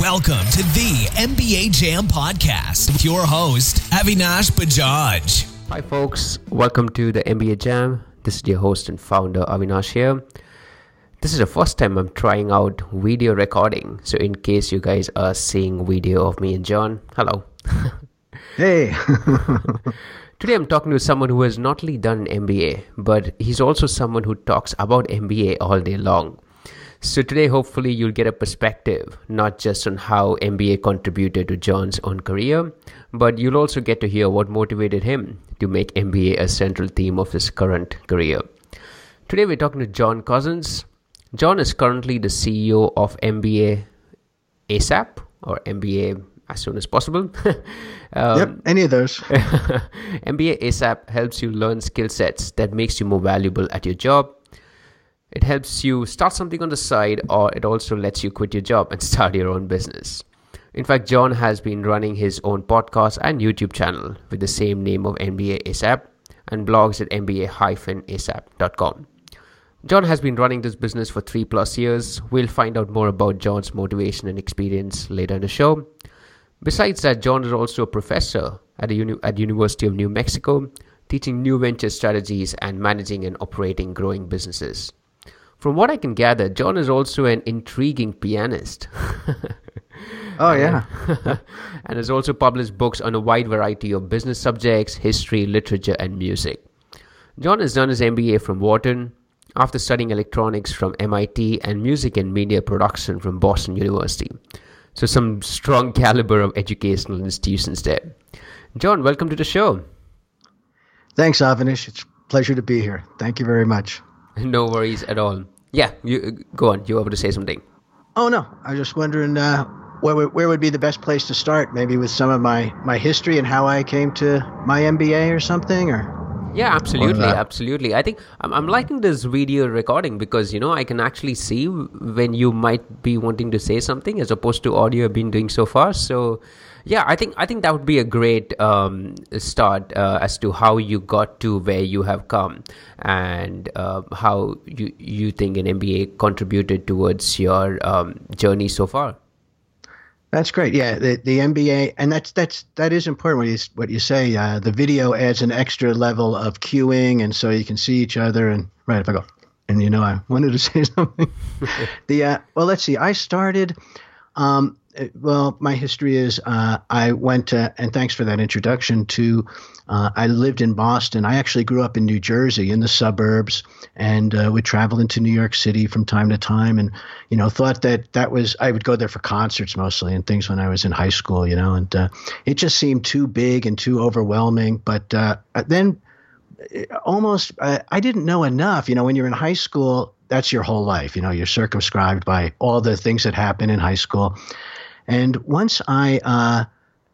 Welcome to the MBA Jam Podcast with your host, Avinash Bajaj. Hi, folks. Welcome to the MBA Jam. This is your host and founder, Avinash here. This is the first time I'm trying out video recording. So, in case you guys are seeing video of me and John, hello. hey. Today, I'm talking to someone who has not only done an MBA, but he's also someone who talks about MBA all day long. So, today, hopefully, you'll get a perspective not just on how MBA contributed to John's own career, but you'll also get to hear what motivated him to make MBA a central theme of his current career. Today, we're talking to John Cousins. John is currently the CEO of MBA ASAP or MBA as soon as possible. um, yep, any of those. MBA ASAP helps you learn skill sets that makes you more valuable at your job it helps you start something on the side, or it also lets you quit your job and start your own business. In fact, John has been running his own podcast and YouTube channel with the same name of MBA ASAP and blogs at mba-asap.com. John has been running this business for three plus years. We'll find out more about John's motivation and experience later in the show. Besides that, John is also a professor at the uni- at University of New Mexico, teaching new venture strategies and managing and operating growing businesses. From what I can gather, John is also an intriguing pianist. oh, yeah. and has also published books on a wide variety of business subjects, history, literature, and music. John has done his MBA from Wharton after studying electronics from MIT and music and media production from Boston University. So, some strong caliber of educational institutions there. John, welcome to the show. Thanks, Avinash. It's a pleasure to be here. Thank you very much. no worries at all. Yeah, you go on. You were to say something. Oh no, I was just wondering uh, where where would be the best place to start? Maybe with some of my my history and how I came to my MBA or something, or. Yeah, absolutely, absolutely. I think I'm, I'm liking this video recording because you know I can actually see when you might be wanting to say something as opposed to audio I've been doing so far. So yeah, I think I think that would be a great um, start uh, as to how you got to where you have come and uh, how you you think an MBA contributed towards your um, journey so far. That's great. Yeah, the the MBA, and that's that's that is important. What you what you say, uh, the video adds an extra level of cueing, and so you can see each other. And right, if I go, and you know, I wanted to say something. the uh, well, let's see. I started. Um, well, my history is uh, I went to, and thanks for that introduction, to uh, I lived in Boston. I actually grew up in New Jersey in the suburbs and uh, would travel into New York City from time to time and, you know, thought that that was, I would go there for concerts mostly and things when I was in high school, you know, and uh, it just seemed too big and too overwhelming. But uh, then almost, I didn't know enough. You know, when you're in high school, that's your whole life. You know, you're circumscribed by all the things that happen in high school. And once I, uh,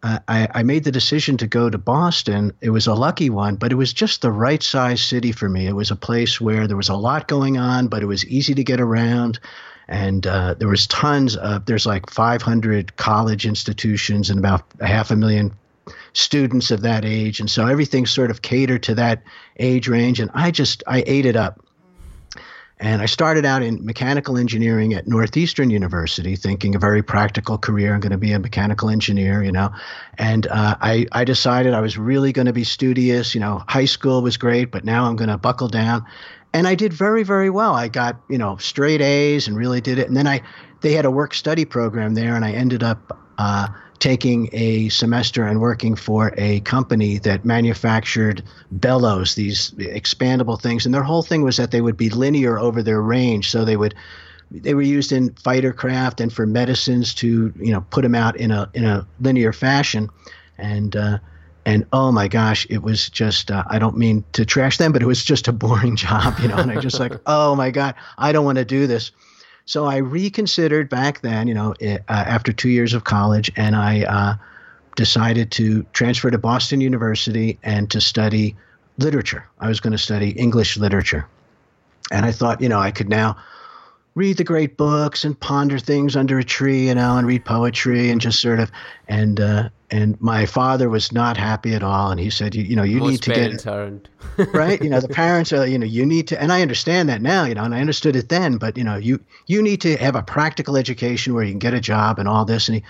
I, I made the decision to go to Boston. It was a lucky one, but it was just the right size city for me. It was a place where there was a lot going on, but it was easy to get around. And uh, there was tons of, there's like 500 college institutions and about half a million students of that age. And so everything sort of catered to that age range. And I just, I ate it up. And I started out in mechanical engineering at Northeastern University, thinking a very practical career. I'm going to be a mechanical engineer, you know. And uh, I, I decided I was really going to be studious. You know, high school was great, but now I'm going to buckle down. And I did very, very well. I got, you know, straight A's and really did it. And then I, they had a work study program there, and I ended up uh, taking a semester and working for a company that manufactured bellows, these expandable things. And their whole thing was that they would be linear over their range. So they would they were used in fighter craft and for medicines to you know put them out in a in a linear fashion. And uh, and oh my gosh, it was just uh, I don't mean to trash them, but it was just a boring job, you know. And I just like oh my god, I don't want to do this. So I reconsidered back then, you know, it, uh, after two years of college, and I uh, decided to transfer to Boston University and to study literature. I was going to study English literature. And I thought, you know, I could now read the great books and ponder things under a tree, you know, and read poetry and just sort of and uh, and my father was not happy at all, and he said, you, you know, you Most need to get aren't. right. You know, the parents are, you know, you need to, and I understand that now, you know, and I understood it then, but you know, you you need to have a practical education where you can get a job and all this, and he.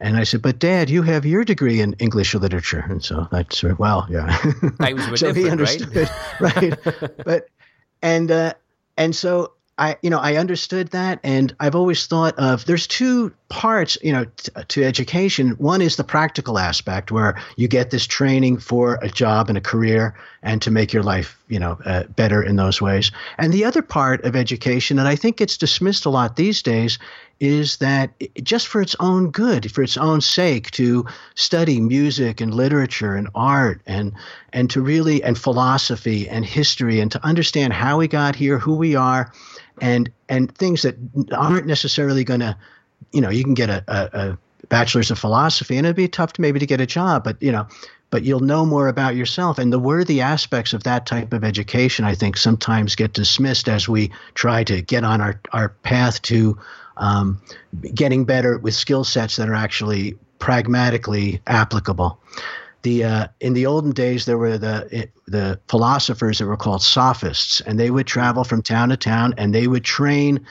And I said, "But Dad, you have your degree in English literature." And so that's well, yeah. Times were so he different, right? understood, right? but and uh, and so I, you know, I understood that, and I've always thought of there's two parts, you know, t- to education. One is the practical aspect, where you get this training for a job and a career, and to make your life, you know, uh, better in those ways. And the other part of education, and I think it's dismissed a lot these days, is that it, just for its own good, for its own sake, to study music and literature and art and and to really and philosophy and history and to understand how we got here, who we are and and things that aren't necessarily going to, you know, you can get a, a, a bachelor's of philosophy, and it'd be tough to maybe to get a job, but you know, but you'll know more about yourself. And the worthy aspects of that type of education, I think, sometimes get dismissed as we try to get on our our path to um, getting better with skill sets that are actually pragmatically applicable the uh, in the olden days there were the the philosophers that were called sophists, and they would travel from town to town, and they would train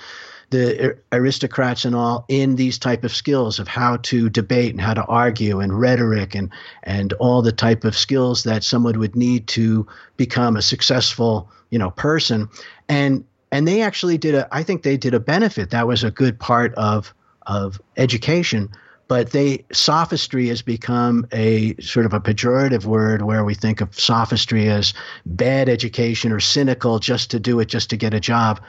the aristocrats and all in these type of skills of how to debate and how to argue and rhetoric and and all the type of skills that someone would need to become a successful you know person. And and they actually did a I think they did a benefit. That was a good part of of education but they sophistry has become a sort of a pejorative word where we think of sophistry as bad education or cynical just to do it just to get a job.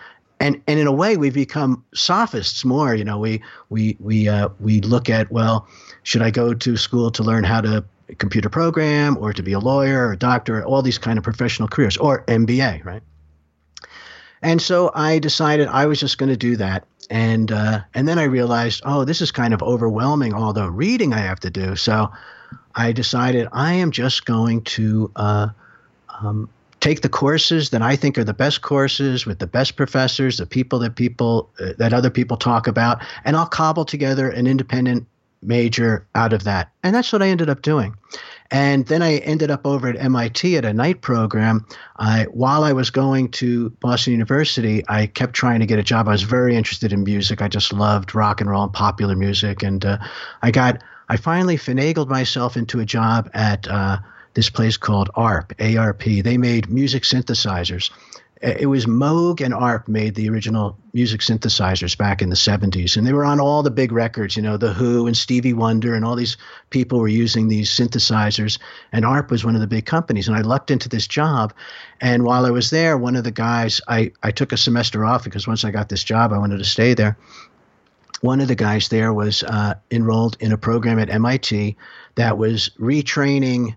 And and in a way we've become sophists more. You know we we we uh, we look at well should i go to school to learn how to computer program or to be a lawyer or a doctor all these kind of professional careers or mba right and so i decided i was just going to do that and uh, and then I realized, oh, this is kind of overwhelming, all the reading I have to do. So I decided I am just going to uh, um, take the courses that I think are the best courses with the best professors, the people that people uh, that other people talk about, and I'll cobble together an independent major out of that. And that's what I ended up doing. And then I ended up over at MIT at a night program. I, while I was going to Boston University, I kept trying to get a job. I was very interested in music. I just loved rock and roll and popular music. And uh, I got, I finally finagled myself into a job at uh, this place called ARP, ARP. They made music synthesizers it was Moog and ARP made the original music synthesizers back in the 70s, and they were on all the big records. You know, The Who and Stevie Wonder, and all these people were using these synthesizers. And ARP was one of the big companies. And I lucked into this job. And while I was there, one of the guys, I, I took a semester off because once I got this job, I wanted to stay there. One of the guys there was uh, enrolled in a program at MIT that was retraining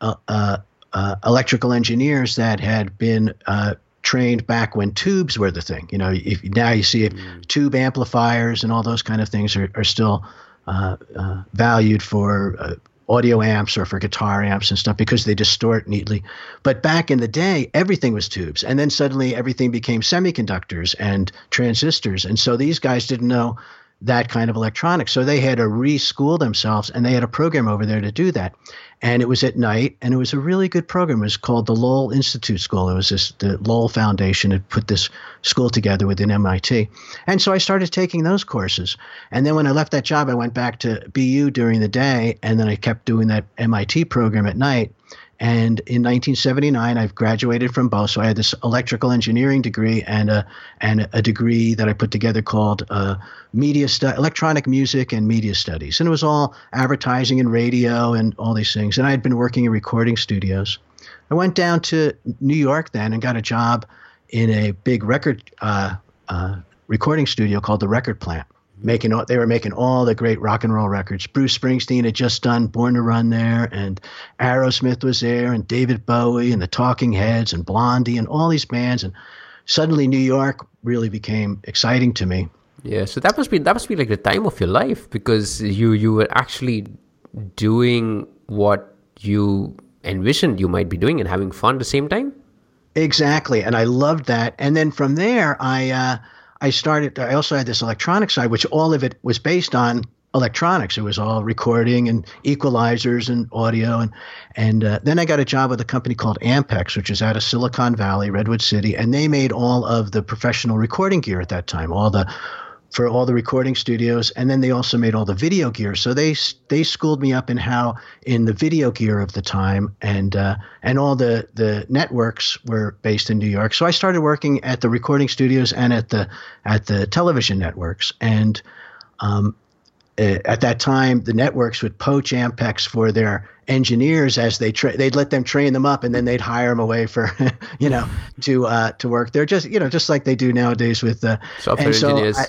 uh, uh, uh, electrical engineers that had been uh, trained back when tubes were the thing. You know, if, now you see mm. tube amplifiers and all those kind of things are, are still uh, uh, valued for uh, audio amps or for guitar amps and stuff because they distort neatly. But back in the day, everything was tubes. And then suddenly everything became semiconductors and transistors. And so these guys didn't know that kind of electronics. So they had to reschool themselves and they had a program over there to do that and it was at night, and it was a really good program. It was called the Lowell Institute School. It was this the Lowell Foundation had put this school together within MIT, and so I started taking those courses. And then when I left that job, I went back to BU during the day, and then I kept doing that MIT program at night. And in 1979, I've graduated from both. So I had this electrical engineering degree and a and a degree that I put together called uh, media stu- electronic music and media studies. And it was all advertising and radio and all these things. And I had been working in recording studios. I went down to New York then and got a job in a big record uh, uh, recording studio called the Record Plant making all, they were making all the great rock and roll records. Bruce Springsteen had just done Born to Run there, and Aerosmith was there, and David Bowie, and the Talking Heads, and Blondie, and all these bands. And suddenly, New York really became exciting to me. Yeah, so that must be that must be like the time of your life because you you were actually doing what you envisioned you might be doing and having fun at the same time. Exactly, and I loved that. And then from there, I. Uh, I started. I also had this electronic side, which all of it was based on electronics. It was all recording and equalizers and audio, and and uh, then I got a job with a company called Ampex, which is out of Silicon Valley, Redwood City, and they made all of the professional recording gear at that time, all the for all the recording studios, and then they also made all the video gear. So they they schooled me up in how in the video gear of the time, and uh, and all the the networks were based in New York. So I started working at the recording studios and at the at the television networks, and um, at that time the networks would poach Ampex for their engineers as they tra- they'd let them train them up and then they'd hire them away for you know to uh, to work. They're just you know just like they do nowadays with uh, software so engineers. I,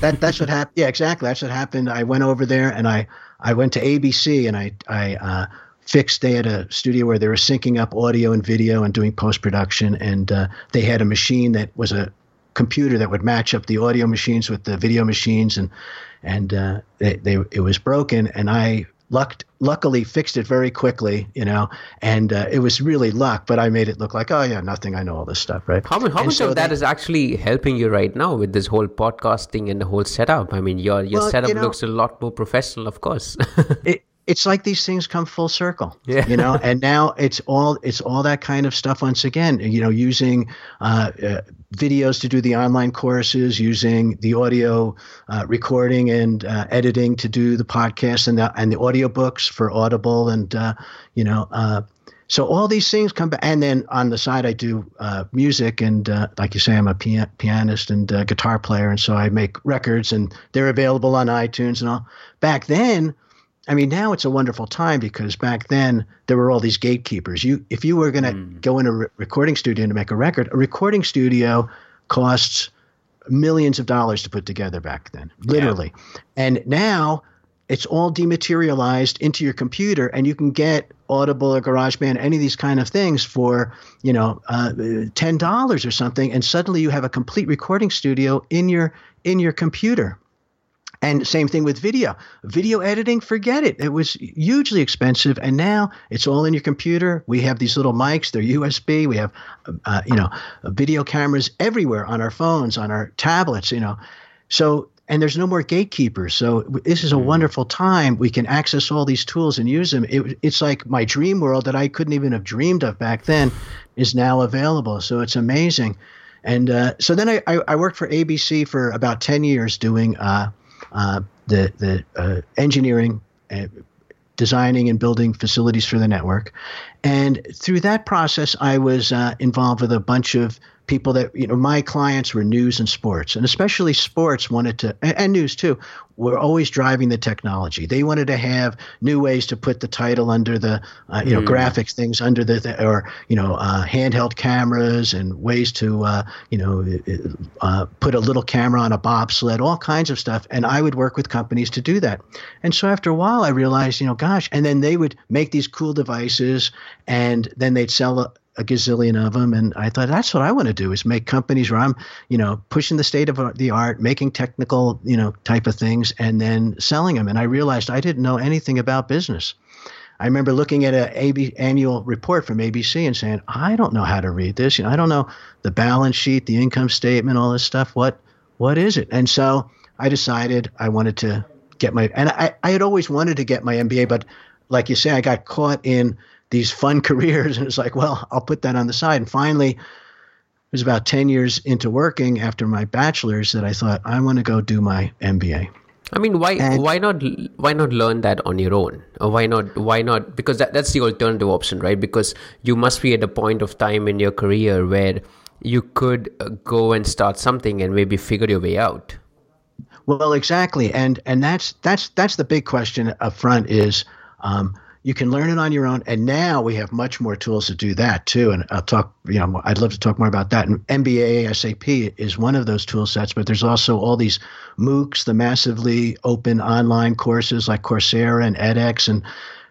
that that's what happened. Yeah, exactly. That's what happened. I went over there and I I went to ABC and I I uh, fixed. They had a studio where they were syncing up audio and video and doing post production, and uh, they had a machine that was a computer that would match up the audio machines with the video machines, and and uh, they, they it was broken, and I lucked, luckily fixed it very quickly, you know, and uh, it was really luck, but I made it look like, oh yeah, nothing. I know all this stuff, right? How, how much so of that they, is actually helping you right now with this whole podcasting and the whole setup? I mean, your your well, setup you know, looks a lot more professional, of course. it, it's like these things come full circle yeah. you know and now it's all it's all that kind of stuff once again you know using uh, uh, videos to do the online courses using the audio uh, recording and uh, editing to do the podcast and the and the audiobooks for audible and uh, you know uh, so all these things come back, and then on the side I do music, and like you say, I'm a pia- pianist and guitar player, and so I make records, and they're available on iTunes and all. Back then, I mean, now it's a wonderful time because back then there were all these gatekeepers. You, if you were going to mm. go in a re- recording studio to make a record, a recording studio costs millions of dollars to put together back then, literally. Yeah. And now it's all dematerialized into your computer, and you can get Audible or GarageBand, any of these kind of things for you know uh, ten dollars or something, and suddenly you have a complete recording studio in your in your computer. And same thing with video. Video editing, forget it. It was hugely expensive, and now it's all in your computer. We have these little mics; they're USB. We have, uh, you know, video cameras everywhere on our phones, on our tablets. You know, so and there's no more gatekeepers. So this is a mm. wonderful time. We can access all these tools and use them. It, it's like my dream world that I couldn't even have dreamed of back then is now available. So it's amazing. And uh, so then I, I, I, worked for ABC for about 10 years doing uh, uh, the the uh, engineering, uh, designing and building facilities for the network, and through that process, I was uh, involved with a bunch of people that you know my clients were news and sports and especially sports wanted to and news too were always driving the technology. They wanted to have new ways to put the title under the uh, you know mm. graphics things under the or you know uh, handheld cameras and ways to uh, you know uh, put a little camera on a bobsled all kinds of stuff. And i would work with companies to do that. And so after a while i realized you know gosh and then they would make these cool devices and then they'd sell a gazillion of them. And I thought that's what I want to do is make companies where I'm, you know, pushing the state of the art, making technical, you know, type of things, and then selling them. And I realized I didn't know anything about business. I remember looking at an AB, annual report from ABC and saying, I don't know how to read this. You know, I don't know the balance sheet, the income statement, all this stuff. What, what is it? And so I decided I wanted to get my, and I, I had always wanted to get my MBA, but like you say, I got caught in these fun careers. And it's like, well, I'll put that on the side. And finally, it was about 10 years into working after my bachelor's that I thought, I want to go do my MBA. I mean, why and, why not why not learn that on your own? Or why not why not because that, that's the alternative option, right? Because you must be at a point of time in your career where you could uh, go and start something and maybe figure your way out. Well, exactly, and and that's that's that's the big question up front is um, you can learn it on your own. And now we have much more tools to do that too. And I'll talk, you know, I'd love to talk more about that. And MBA ASAP is one of those tool sets, but there's also all these MOOCs, the massively open online courses like Coursera and edX and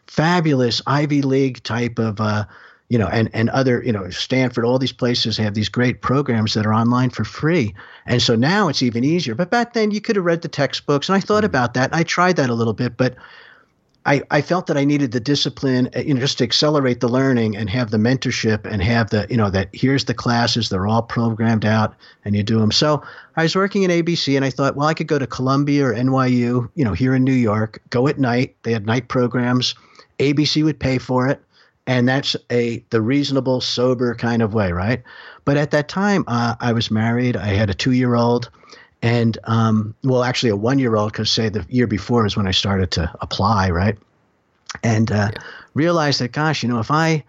fabulous Ivy League type of, uh, you know, and, and other, you know, Stanford, all these places have these great programs that are online for free. And so now it's even easier. But back then you could have read the textbooks. And I thought mm-hmm. about that. I tried that a little bit, but I, I felt that I needed the discipline, uh, you know, just to accelerate the learning and have the mentorship and have the, you know, that here's the classes, they're all programmed out and you do them. So I was working in ABC and I thought, well, I could go to Columbia or NYU, you know, here in New York, go at night. They had night programs. ABC would pay for it. And that's a the reasonable, sober kind of way, right? But at that time, uh, I was married. I had a two year old and um, well, actually a one year old because say the year before is when I started to apply, right? And uh, yeah. realized that, gosh, you know, if I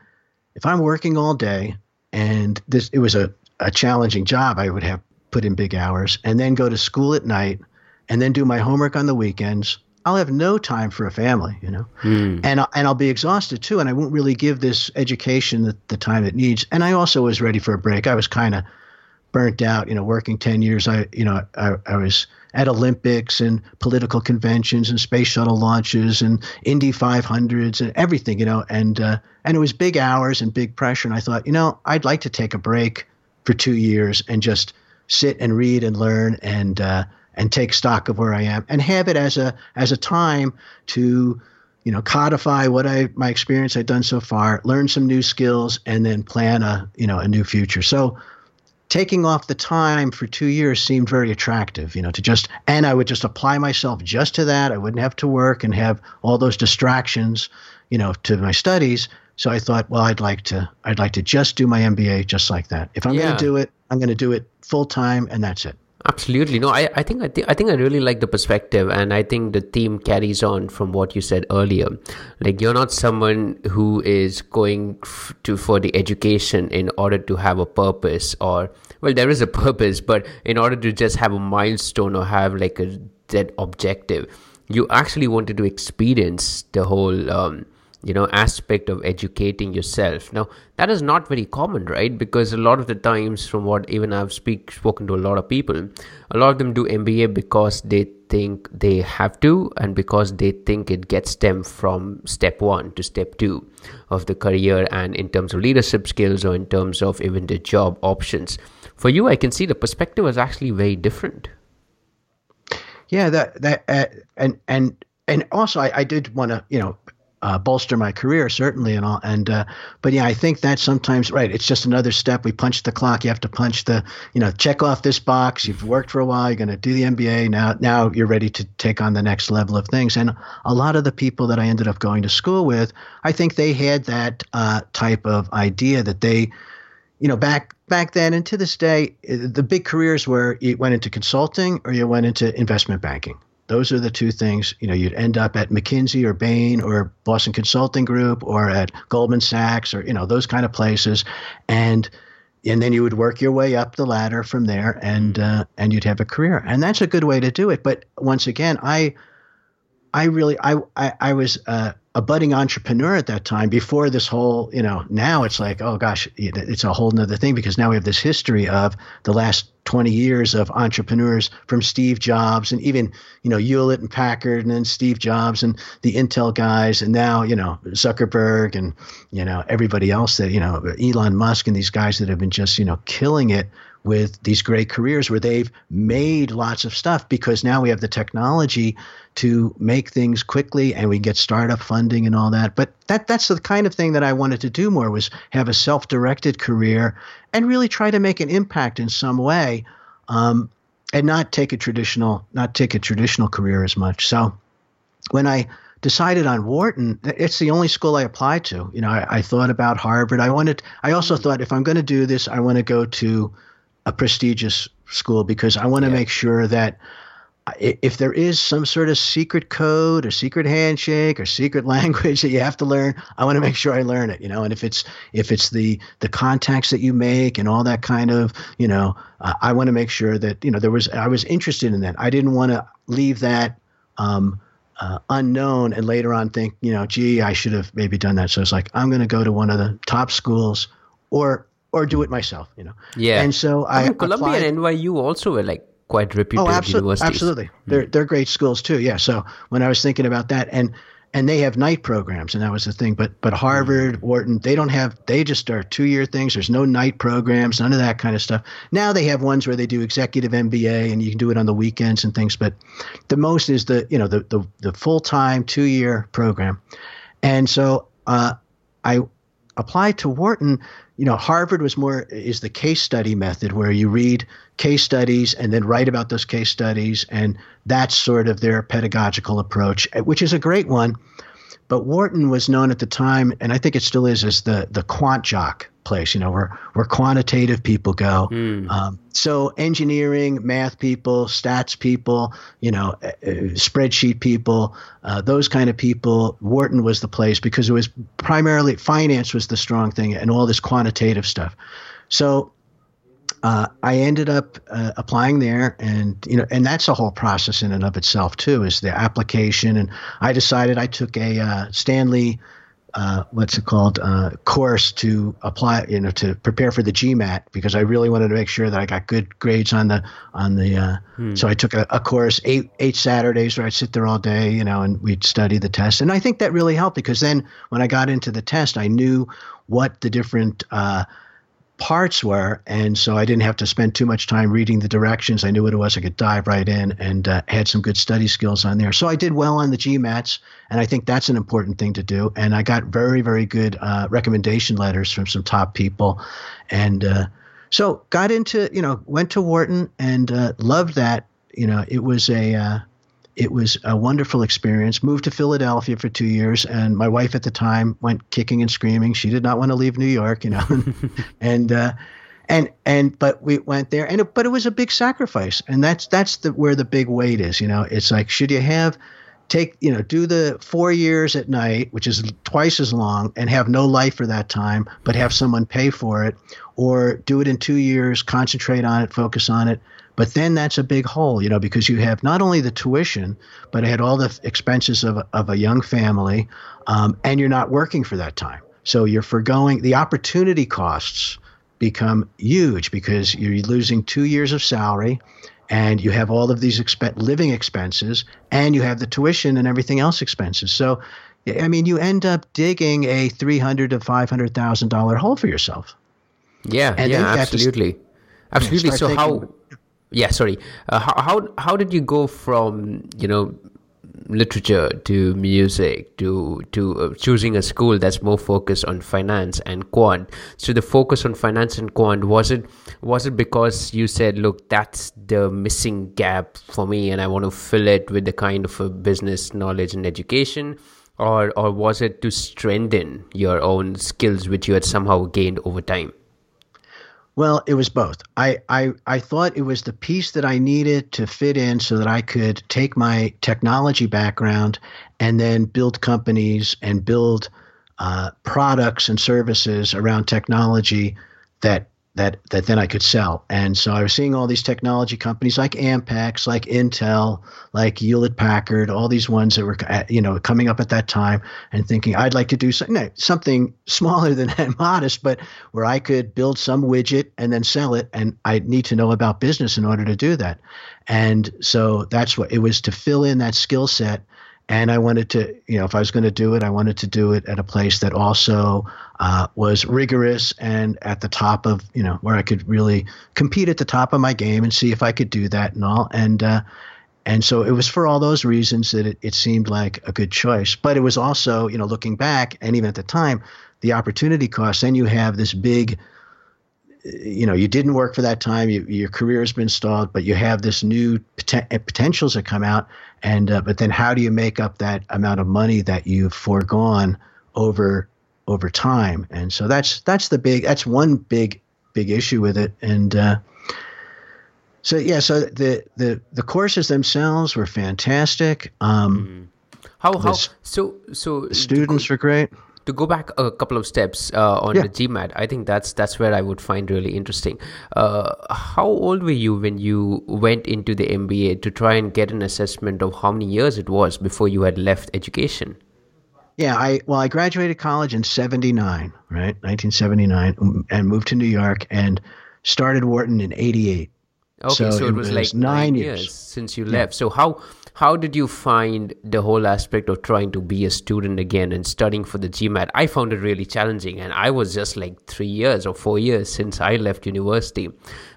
if I'm working all day and this it was a, a challenging job, I would have put in big hours and then go to school at night and then do my homework on the weekends. I'll have no time for a family, you know, mm. and and I'll be exhausted too, and I won't really give this education the, the time it needs. And I also was ready for a break. I was kind of burnt out, you know, working 10 years. I, you know, I, I was at Olympics and political conventions and space shuttle launches and Indy 500s and everything, you know, and, uh, and it was big hours and big pressure. And I thought, you know, I'd like to take a break for two years and just sit and read and learn and, uh, and take stock of where I am and have it as a, as a time to, you know, codify what I, my experience I've done so far, learn some new skills and then plan a, you know, a new future. So, taking off the time for two years seemed very attractive, you know, to just, and I would just apply myself just to that. I wouldn't have to work and have all those distractions, you know, to my studies. So I thought, well, I'd like to, I'd like to just do my MBA just like that. If I'm yeah. going to do it, I'm going to do it full time and that's it. Absolutely. No, I, I think I think I think I really like the perspective and I think the theme carries on from what you said earlier. Like you're not someone who is going f- to for the education in order to have a purpose or well there is a purpose, but in order to just have a milestone or have like a dead objective, you actually wanted to experience the whole um, you know aspect of educating yourself. Now that is not very common right? Because a lot of the times from what even i've speak spoken to a lot of people a lot of them do mba because they think they have to and because they think it gets them from step 1 to step 2 of the career and in terms of leadership skills or in terms of even the job options. For you i can see the perspective is actually very different. Yeah that that uh, and and and also I, I did want to you know uh, bolster my career certainly and all and uh, but yeah i think that sometimes right it's just another step. We punch the clock. You have to punch the you know check off this box. You've worked for a while. You're going to do the mba now now you're ready to take on the next level of things. And a lot of the people that i ended up going to school with i think they had that uh, type of idea that they you know back back then and to this day the big careers were you went into consulting or you went into investment banking those are the two things. You know, you'd end up at McKinsey or Bain or Boston Consulting Group or at Goldman Sachs or you know those kind of places, and and then you would work your way up the ladder from there, and mm-hmm. uh, and you'd have a career, and that's a good way to do it. But once again, I I really I I, I was uh, a budding entrepreneur at that time before this whole you know now it's like oh gosh it's a whole nother thing because now we have this history of the last 20 years of entrepreneurs from Steve Jobs and even you know Hewlett and Packard and then Steve Jobs and the Intel guys and now you know Zuckerberg and you know everybody else that you know Elon Musk and these guys that have been just you know killing it with these great careers where they've made lots of stuff because now we have the technology to make things quickly and we get startup funding and all that. But that that's the kind of thing that I wanted to do more was have a self-directed career and really try to make an impact in some way, um, and not take a traditional not take a traditional career as much. So when I decided on Wharton, it's the only school I applied to. You know, I, I thought about Harvard. I wanted. I also thought if I'm going to do this, I want to go to a prestigious school because I want to yeah. make sure that if there is some sort of secret code or secret handshake or secret language that you have to learn i want to make sure i learn it you know? And if it's if it's the the contacts that you make and all that kind of you know uh, i want to make sure that you know there was i was interested in that. I didn't want to leave that um, uh, unknown and later on think you know gee i should have maybe done that. So it's like i'm going to go to one of the top schools or or do it myself, you know. Yeah. And so I, I mean, Columbia applied, and NYU also were like quite reputed oh, absolutely, universities. Absolutely, they're they're great schools too. Yeah. So when I was thinking about that, and and they have night programs, and that was the thing. But but Harvard, Wharton, they don't have. They just are two year things. There's no night programs, none of that kind of stuff. Now they have ones where they do executive MBA, and you can do it on the weekends and things. But the most is the you know the the, the full time two year program, and so uh, I applied to Wharton. You know, Harvard was more is the case study method where you read case studies and then write about those case studies. And that's sort of their pedagogical approach, which is a great one. But Wharton was known at the time, and I think it still is, as the, the quant jock place, you know, where, where quantitative people go. Mm. Um, so engineering, math people, stats people, you know, uh, spreadsheet people, uh, those kind of people, Wharton was the place because it was primarily finance was the strong thing and all this quantitative stuff. So uh, I ended up uh, applying there, and you know, and that's a whole process in and of itself too, is the application. And I decided I took a uh, Stanley, uh, what's it called, uh, course to apply, you know, to prepare for the GMAT because I really wanted to make sure that I got good grades on the on the. Uh, hmm. So I took a, a, course eight eight Saturdays where I'd sit there all day, you know, and we'd study the test, and I think that really helped because then when I got into the test, I knew what the different parts were. And so I didn't have to spend too much time reading the directions. I knew what it was. I could dive right in and uh, had some good study skills on there. So I did well on the GMATs. And I think that's an important thing to do. And I got very, very good uh, recommendation letters from some top people. And uh, so got into, you know, went to Wharton and uh, loved that. You know, it was a, uh, it was a wonderful experience. Moved to Philadelphia for two years, and my wife at the time went kicking and screaming. She did not want to leave New York, you know, and uh, and and but we went there, and it, but it was a big sacrifice, and that's that's the where the big weight is. You know, it's like should you have take you know do the four years at night which is twice as long and have no life for that time but have someone pay for it or do it in two years concentrate on it focus on it but then that's a big hole, you know, because you have not only the tuition, but it had all the expenses of, of a young family, um, and you're not working for that time. So you're foregoing the opportunity costs become huge because you're losing two years of salary and you have all of these exp- living expenses and you have the tuition and everything else expenses. So, I mean, you end up digging a three hundred to five hundred thousand dollar hole for yourself. Yeah, and yeah, absolutely, absolutely. So thinking, how yeah sorry. Uh, how, how how did you go from you know literature to music to to uh, choosing a school that's more focused on finance and quant? So the focus on finance and quant was it was it because you said look that's the missing gap for me and i want to fill it with the kind of a business knowledge and education? Or or was it to strengthen your own skills which you had somehow gained over time well, it was both. I, I, I thought it was the piece that I needed to fit in so that I could take my technology background and then build companies and build uh, products and services around technology that that that then I could sell. And so I was seeing all these technology companies like Ampex, like Intel, like Hewlett Packard, all these ones that were uh, you know coming up at that time, and thinking I'd like to do something, something smaller than that, modest, but where I could build some widget and then sell it. And I need to know about business in order to do that. And so that's what it was to fill in that skill set and I wanted to, you know, if I was going to do it, I wanted to do it at a place that also uh, was rigorous and at the top of, you know, where I could really compete at the top of my game and see if I could do that and all. And uh, and so it was for all those reasons that it, it seemed like a good choice. But it was also, you know, looking back and even at the time, the opportunity cost. Then you have this big you know you didn't work for that time you, your career has been stalled but you have this new poten- potentials that come out and uh, but then how do you make up that amount of money that you've foregone over over time and so that's that's the big that's one big big issue with it and uh, so yeah so the the the courses themselves were fantastic um, mm. how how so so the students were great to go back a couple of steps uh, on yeah. the GMAT, I think that's that's where I would find really interesting. Uh, how old were you when you went into the MBA to try and get an assessment of how many years it was before you had left education? Yeah, I well, I graduated college in '79, right, 1979, um, and moved to New York and started Wharton in '88. Okay, so, so it, was, was, like nine years, years since you yeah. left. So how how did you find the whole aspect of trying to be a student again and studying for the GMAT? I found it really challenging, and I was just like three years or four years since I left university.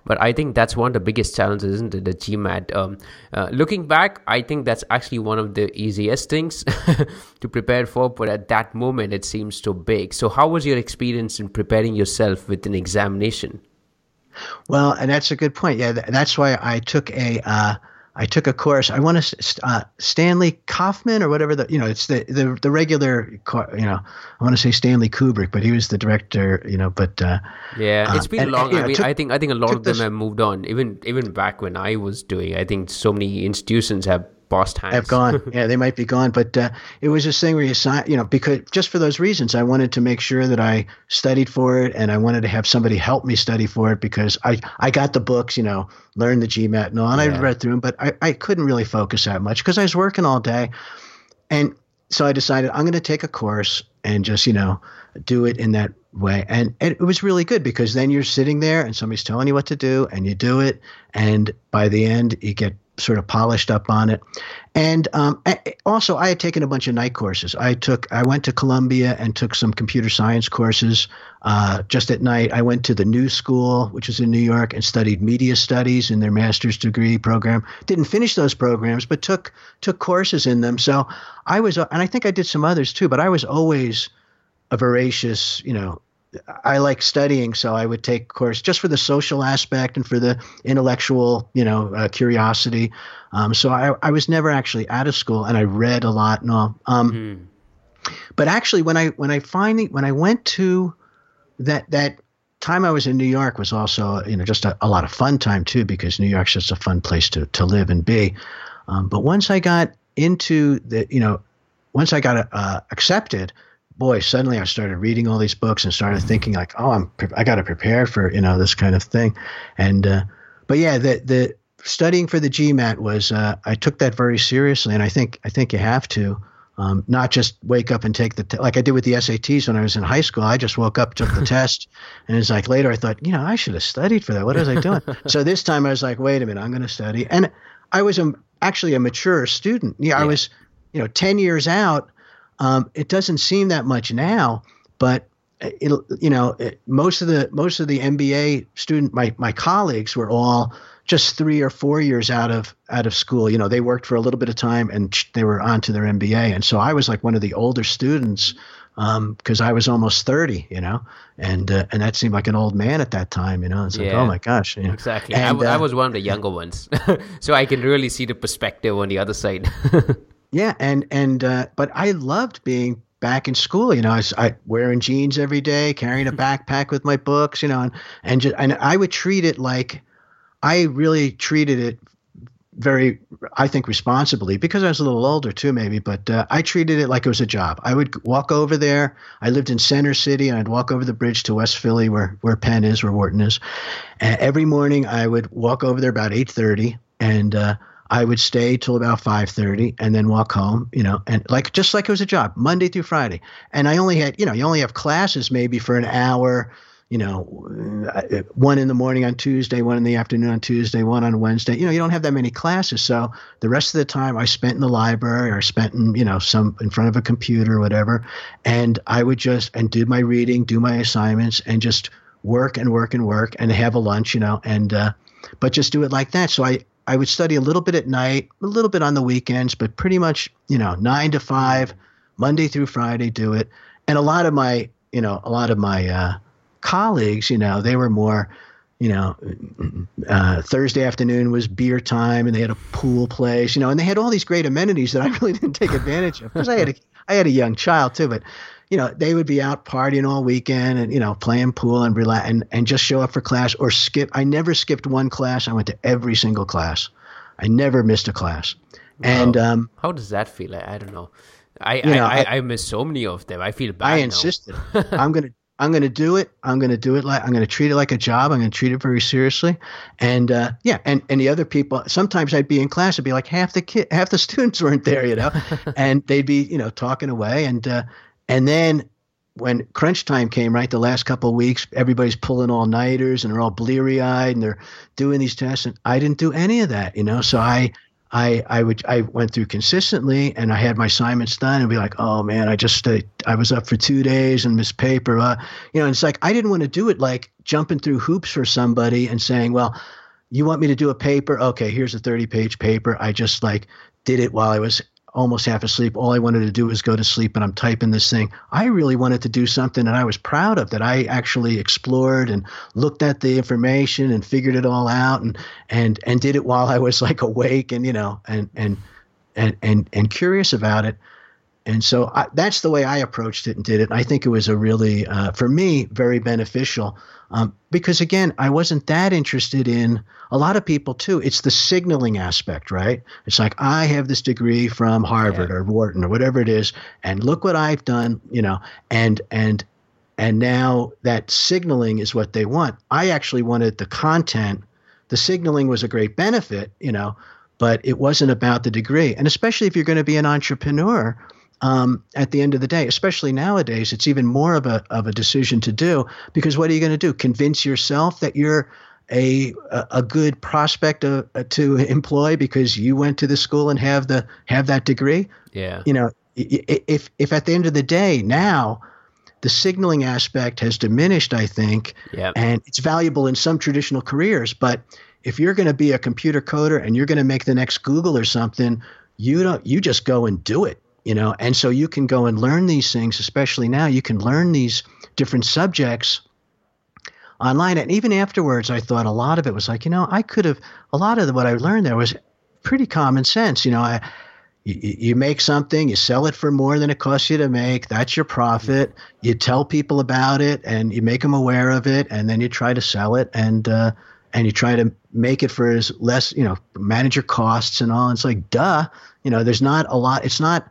But I think that's one of the biggest challenges, isn't it? The GMAT. Um, uh, looking back, I think that's actually one of the easiest things to prepare for, but at that moment, it seems so big. So, how was your experience in preparing yourself with an examination? Well, and that's a good point. Yeah, that's why I took a. Uh, I took a course. I want to uh, Stanley Kaufman or whatever the you know it's the the, the regular you know I want to say Stanley Kubrick, but he was the director. You know, but uh, yeah, it's been uh, long. And, I mean, took, I think I think a lot of them this, have moved on. Even even back when I was doing, I think so many institutions have boss times have gone. yeah, they might be gone, but uh, it was this thing where you sign, you know, because just for those reasons, I wanted to make sure that I studied for it, and I wanted to have somebody help me study for it because I I got the books, you know, learned the GMAT and all, and yeah. I read through them, but I I couldn't really focus that much because I was working all day, and so I decided I'm going to take a course and just you know do it in that way and, and, it was really good because then you're sitting there and somebody's telling you what to do and you do it and by the end you get sort of polished up on it. And um, also, I had taken a bunch of night courses. I took, I went to Columbia and took some computer science courses uh, just at night. I went to the New School, which is in New York, and studied media studies in their master's degree program. Didn't finish those programs, but took took courses in them. So I was, and I think I did some others too. But I was always a voracious, you know, I like studying, so I would take course just for the social aspect and for the intellectual, you know, uh, curiosity. Um, so I, I was never actually out of school, and I read a lot and all. Um, mm-hmm. But actually, when I when I finally when I went to that that time I was in New York was also you know just a, a lot of fun time too because New York's just a fun place to to live and be. Um, but once I got into the you know once I got uh, accepted boy, suddenly I started reading all these books and started thinking like, oh, I'm I got to prepare for you know this kind of thing, and uh, but yeah, the the studying for the GMAT was uh, I took that very seriously, and I think I think you have to. Um, not just wake up and take the te- like I did with the SATs when I was in high school. I just woke up, took the test, and it's like later I thought, you know, I should have studied for that. What was I doing? so this time I was like, wait a minute, I'm going to study. And I was a, actually a mature student. Yeah, yeah, I was, you know, ten years out. Um, it doesn't seem that much now, but it, you know, it, most of the most of the MBA student, my my colleagues were all just three or four years out of out of school. You know, they worked for a little bit of time and they were on to their MBA, and so I was like one of the older students because um, I was almost thirty. You know, and uh, and that seemed like an old man at that time. You know, it's yeah, like oh my gosh, you know? exactly. And, I, uh, I was one of the younger ones, so I can really see the perspective on the other side. Yeah, and and uh, but I loved being back in school. You know, I was I, wearing jeans every day, carrying a backpack with my books. You know, and and just, and I would treat it like I really treated it very, I think, responsibly because I was a little older too, maybe. But uh, I treated it like it was a job. I would walk over there. I lived in Center City, and I'd walk over the bridge to West Philly, where where Penn is, where Wharton is. And every morning, I would walk over there about eight thirty, and uh, I would stay till about 5:30 and then walk home, you know, and like just like it was a job, Monday through Friday. And I only had, you know, you only have classes maybe for an hour, you know, one in the morning on Tuesday, one in the afternoon on Tuesday, one on Wednesday. You know, you don't have that many classes, so the rest of the time I spent in the library or spent in, you know, some in front of a computer or whatever, and I would just and do my reading, do my assignments and just work and work and work and have a lunch, you know, and uh but just do it like that. So I I would study a little bit at night, a little bit on the weekends, but pretty much, you know, nine to five, Monday through Friday, do it. And a lot of my, you know, a lot of my uh, colleagues, you know, they were more, you know, uh, Thursday afternoon was beer time, and they had a pool place, you know, and they had all these great amenities that I really didn't take advantage of because I had a I had a young child too, but you know, they would be out partying all weekend and, you know, playing pool and relax and, and just show up for class or skip. I never skipped one class. I went to every single class. I never missed a class. And um, how does that feel? I, I don't know. I, you know, I, I, I, miss so many of them. I feel bad. I insisted. I'm gonna I'm gonna do it. I'm gonna do it like I'm gonna treat it like a job. I'm gonna treat it very seriously. And uh, yeah, and, and the other people sometimes I'd be in class, it'd be like half the kid half the students weren't there, you know, and they'd be, you know, talking away and uh, and then when crunch time came, right, the last couple of weeks, everybody's pulling all nighters and they're all bleary eyed and they're doing these tests. And I didn't do any of that, you know. So I, I, I would I went through consistently and I had my assignments done and be like, oh man, I just uh, I was up for two days and missed paper. Uh, you know, and it's like I didn't want to do it like jumping through hoops for somebody and saying, well, you want me to do a paper? Okay, here's a 30 page paper. I just like did it while I was almost half asleep. All I wanted to do was go to sleep and I'm typing this thing. I really wanted to do something that I was proud of that I actually explored and looked at the information and figured it all out and and and did it while I was like awake and you know and and and and, and curious about it. And so I, that's the way I approached it and did it. I think it was a really, uh, for me, very beneficial um, because again, I wasn't that interested in a lot of people too. It's the signaling aspect, right? It's like I have this degree from Harvard yeah. or Wharton or whatever it is, and look what I've done, you know, and and and now that signaling is what they want. I actually wanted the content. The signaling was a great benefit, you know, but it wasn't about the degree. And especially if you're going to be an entrepreneur, um, at the end of the day, especially nowadays, it's even more of a of a decision to do because what are you going to do? Convince yourself that you're a a good prospect to, uh, to employ because you went to the school and have the have that degree. Yeah, you know, if if at the end of the day now the signaling aspect has diminished, I think, yep. and it's valuable in some traditional careers, but if you're going to be a computer coder and you're going to make the next Google or something, you don't you just go and do it you know and so you can go and learn these things especially now you can learn these different subjects online. And even afterwards i thought a lot of it was like you know i could have a lot of what i learned there was pretty common sense you know i you, make something you sell it for more than it costs you to make that's your profit. You tell people about it and you make them aware of it and then you try to sell it and uh, and you try to make it for as less you know manage your costs and all. It's like duh you know there's not a lot it's not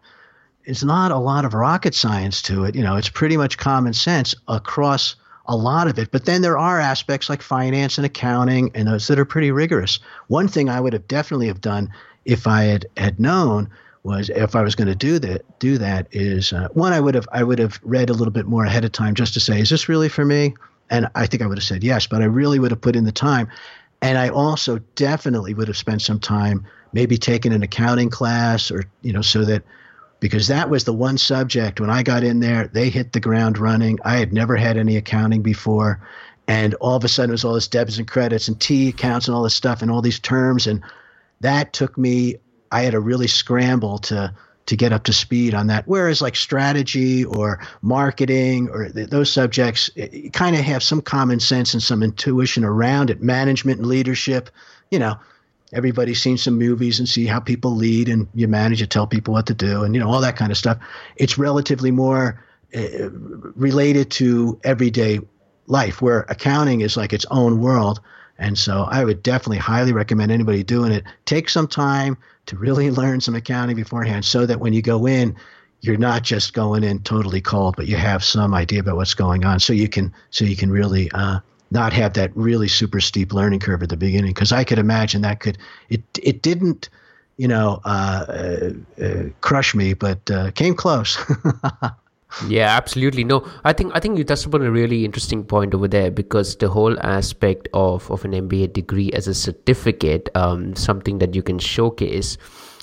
it's not a lot of rocket science to it. You know, it's pretty much common sense across a lot of it. But then there are aspects like finance and accounting and those that are pretty rigorous. One thing I would have definitely have done if I had, had known was if I was going to do that do that is uh, one I would have I would have read a little bit more ahead of time just to say is this really for me and I think I would have said yes but I really would have put in the time and I also definitely would have spent some time maybe taking an accounting class or you know so that because that was the one subject when I got in there, they hit the ground running. I had never had any accounting before. And all of a sudden, it was all this debits and credits and T accounts and all this stuff and all these terms. And that took me, I had to really scramble to, to get up to speed on that. Whereas, like strategy or marketing or th- those subjects, kind of have some common sense and some intuition around it. Management and leadership, you know, everybody's seen some movies and see how people lead and you manage to tell people what to do and you know all that kind of stuff. It's relatively more uh, related to everyday life where accounting is like its own world. And so i would definitely highly recommend anybody doing it. Take some time to really learn some accounting beforehand so that when you go in you're not just going in totally cold but you have some idea about what's going on so you can so you can really uh, not have that really super steep learning curve at the beginning because I could imagine that could it it didn't you know uh, uh, uh, crush me but uh, came close. yeah absolutely no i think i think you touched upon a really interesting point over there because the whole aspect of of an mba degree as a certificate um, something that you can showcase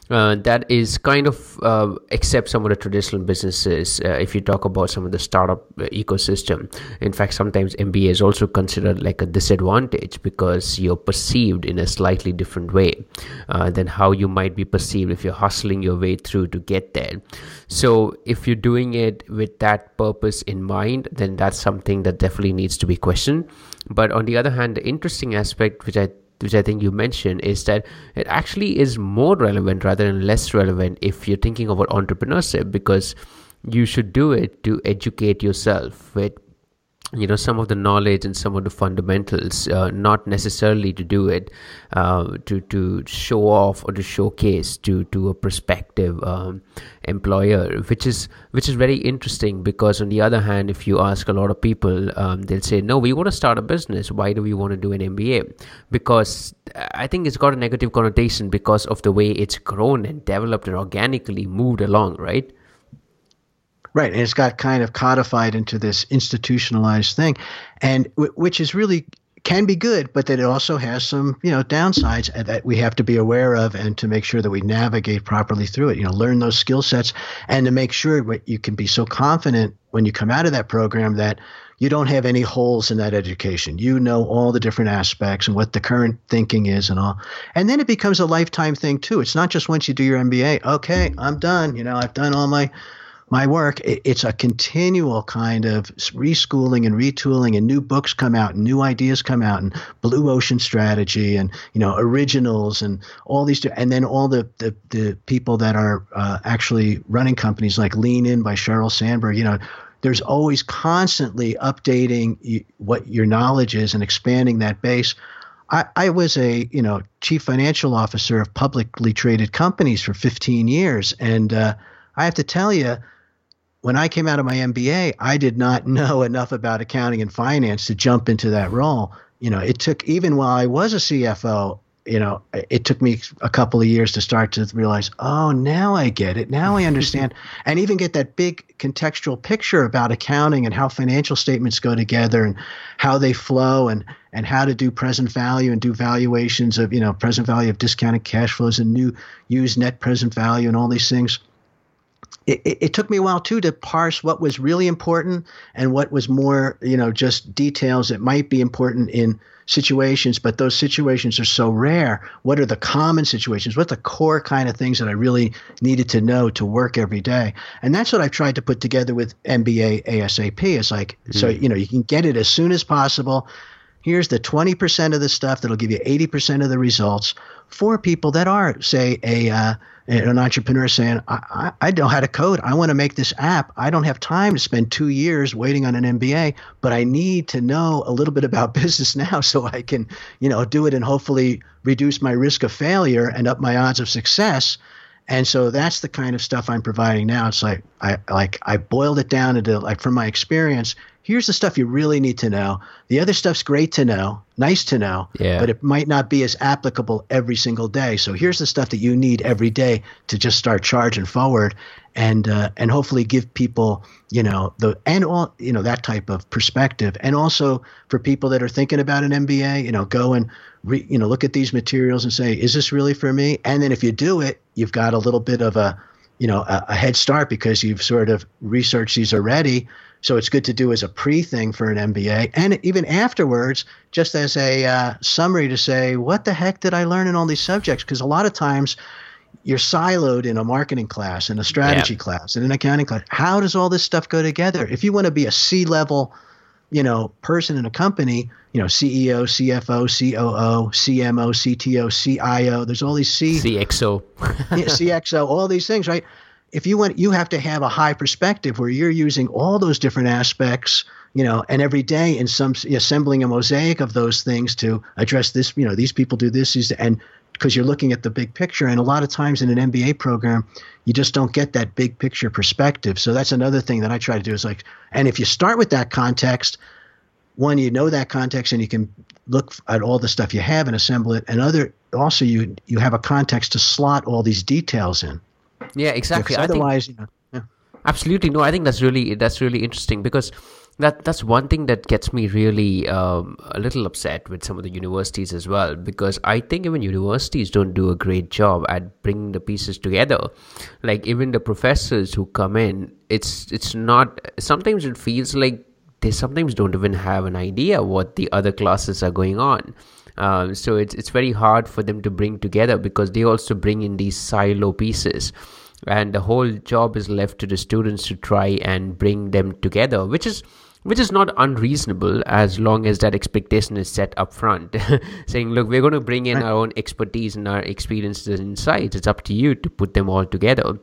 uh, that is kind of uh, except some of the traditional businesses uh, if you talk about some of the startup uh, ecosystem. In fact sometimes mba is also considered like a disadvantage because you're perceived in a slightly different way uh, than how you might be perceived if you're hustling your way through to get there. So if you're doing it with that purpose in mind then that's something that definitely needs to be questioned. But on the other hand the interesting aspect which i which I think you mentioned, is that it actually is more relevant rather than less relevant if you're thinking about entrepreneurship because you should do it to educate yourself with you know some of the knowledge and some of the fundamentals uh, not necessarily to do it uh, to to show off or to showcase to to a prospective um, employer which is which is very interesting because on the other hand if you ask a lot of people um, they'll say no we want to start a business. Why do we want to do an mba because i think it's got a negative connotation because of the way it's grown and developed and organically moved along right Right, and it's got kind of codified into this institutionalized thing, and w- which is really can be good, but that it also has some, you know, downsides uh, that we have to be aware of and to make sure that we navigate properly through it. You know, learn those skill sets and to make sure that you can be so confident when you come out of that program that you don't have any holes in that education. You know all the different aspects and what the current thinking is and all. And then it becomes a lifetime thing too. It's not just once you do your MBA, okay, I'm done. You know, I've done all my my work, it's a continual kind of reschooling and retooling, and new books come out, and new ideas come out, and blue ocean strategy, and you know originals, and all these, and then all the the, the people that are uh, actually running companies like Lean In by Sheryl Sandberg, you know. There's always constantly updating what your knowledge is and expanding that base. I, I was a you know chief financial officer of publicly traded companies for 15 years, and uh, I have to tell you, when I came out of my MBA, I did not know enough about accounting and finance to jump into that role. You know, it took even while I was a CFO, you know, it took me a couple of years to start to realize, oh, now I get it. Now I understand. and even get that big contextual picture about accounting and how financial statements go together and how they flow and and how to do present value and do valuations of, you know, present value of discounted cash flows and new use net present value and all these things it, it, took me a while too to parse what was really important and what was more, you know, just details that might be important in situations, but those situations are so rare. What are the common situations? What are the core kind of things that I really needed to know to work every day? And that's what I've tried to put together with MBA ASAP. It's like, mm-hmm. so, you know, you can get it as soon as possible. Here's the 20% of the stuff that'll give you 80% of the results for people that are, say, a, uh, an entrepreneur saying, I, I, I know how to code. I want to make this app. I don't have time to spend two years waiting on an MBA, but I need to know a little bit about business now so I can, you know, do it and hopefully reduce my risk of failure and up my odds of success. And so that's the kind of stuff I'm providing now. It's like I like I boiled it down into like from my experience, here's the stuff you really need to know. The other stuff's great to know, nice to know, yeah. but it might not be as applicable every single day. So here's the stuff that you need every day to just start charging forward, and uh, and hopefully give people you know the and all you know that type of perspective, and also for people that are thinking about an MBA, you know, go and re, you know look at these materials and say, is this really for me? And then if you do it, you've got a little bit of a you know a, a head start because you've sort of researched these already so it's good to do as a pre thing for an MBA, and even afterwards, just as a uh, summary to say, what the heck did I learn in all these subjects? Because a lot of times you're siloed in a marketing class, in a strategy yeah. class, in an accounting class. How does all this stuff go together? If you want to be a C level, you know, person in a company, you know, CEO, CFO, COO, CMO, CTO, CIO. There's all these C CXO, yeah, CXO, all these things, right? If you want you have to have a high perspective where you're using all those different aspects you know and every day in some assembling a mosaic of those things to address this you know these people do this and because you're looking at the big picture. And a lot of times in an mba program you just don't get that big picture perspective. So that's another thing that i try to do is like and if you start with that context one you know that context and you can look at all the stuff you have and assemble it. And other also you you have a context to slot all these details in yeah, exactly. otherwise, think, you know, yeah. absolutely no. I think that's really that's really interesting because that that's one thing that gets me really um, a little upset with some of the universities as well because I think even universities don't do a great job at bringing the pieces together. Like even the professors who come in, it's it's not. Sometimes it feels like they sometimes don't even have an idea what the other classes are going on. Um, so it's it's very hard for them to bring together because they also bring in these silo pieces. And the whole job is left to the students to try and bring them together which is which is not unreasonable as long as that expectation is set up front. Saying look we're going to bring in our own expertise and our experiences and insights. It's up to you to put them all together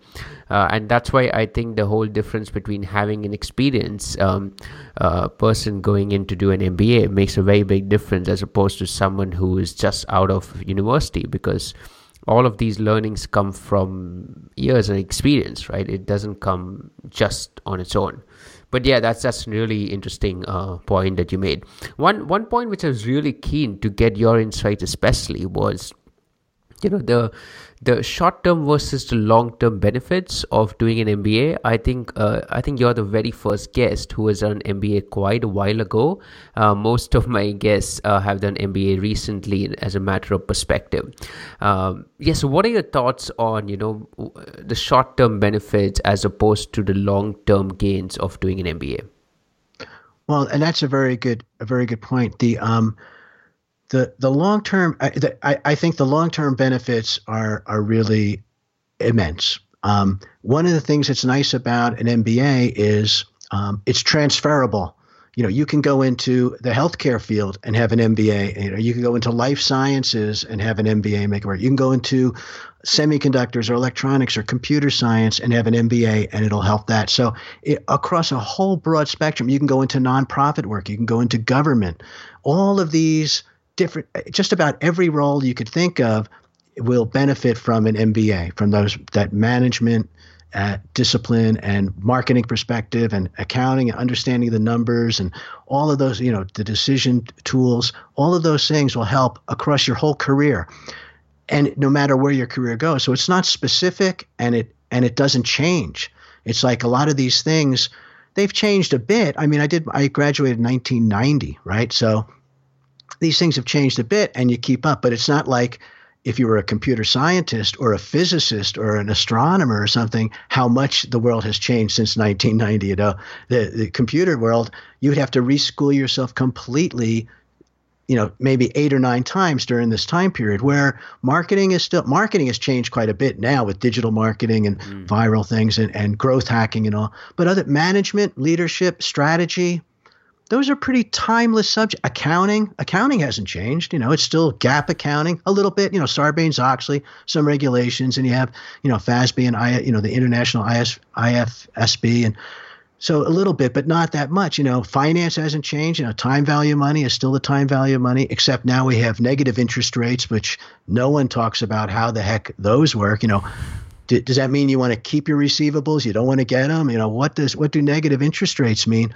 uh, and that's why i think the whole difference between having an experienced um, uh, person going in to do an mba makes a very big difference as opposed to someone who is just out of university because all of these learnings come from years of experience right it doesn't come just on its own but yeah, that's that's really interesting uh, point that you made. One one point which I was really keen to get your insight, especially, was you know the the short term versus the long term benefits of doing an MBA. I think uh, I think you're the very first guest who has done MBA quite a while ago. Uh, most of my guests uh, have done MBA recently as a matter of perspective. Um, yes. Yeah, so what are your thoughts on you know the short term benefits as opposed to the long term gains of doing an MBA? Well, and that's a very good a very good point. The um the the long term I, I think the long term benefits are are really immense. Um, one of the things that's nice about an MBA is um, it's transferable. You know, you can go into the healthcare field and have an MBA. You know, you can go into life sciences and have an MBA make work. You can go into semiconductors or electronics or computer science and have an MBA and it'll help that. So it, across a whole broad spectrum, you can go into nonprofit work, you can go into government. All of these different, just about every role you could think of will benefit from an MBA, from those that management, uh, discipline and marketing perspective and accounting and understanding the numbers and all of those, you know, the decision tools, all of those things will help across your whole career. And no matter where your career goes. So it's not specific and it and it doesn't change. It's like a lot of these things, they've changed a bit. I mean, I did I graduated in 1990, right? So these things have changed a bit and you keep up, but it's not like if you were a computer scientist or a physicist or an astronomer or something, how much the world has changed since 1990. You know, the, the computer world, you would have to reschool yourself completely you know maybe eight or nine times during this time period where marketing is still marketing has changed quite a bit now with digital marketing and mm. viral things and, and growth hacking and all but other management leadership strategy those are pretty timeless subjects. Accounting, accounting hasn't changed. You know, it's still GAAP accounting a little bit. You know, Sarbanes Oxley, some regulations, and you have you know FASB and I, you know, the international IS, IFSB, and so a little bit, but not that much. You know, finance hasn't changed. You know, time value money is still the time value of money, except now we have negative interest rates, which no one talks about how the heck those work. You know, does that mean you want to keep your receivables? You don't want to get them? You know, what does what do negative interest rates mean?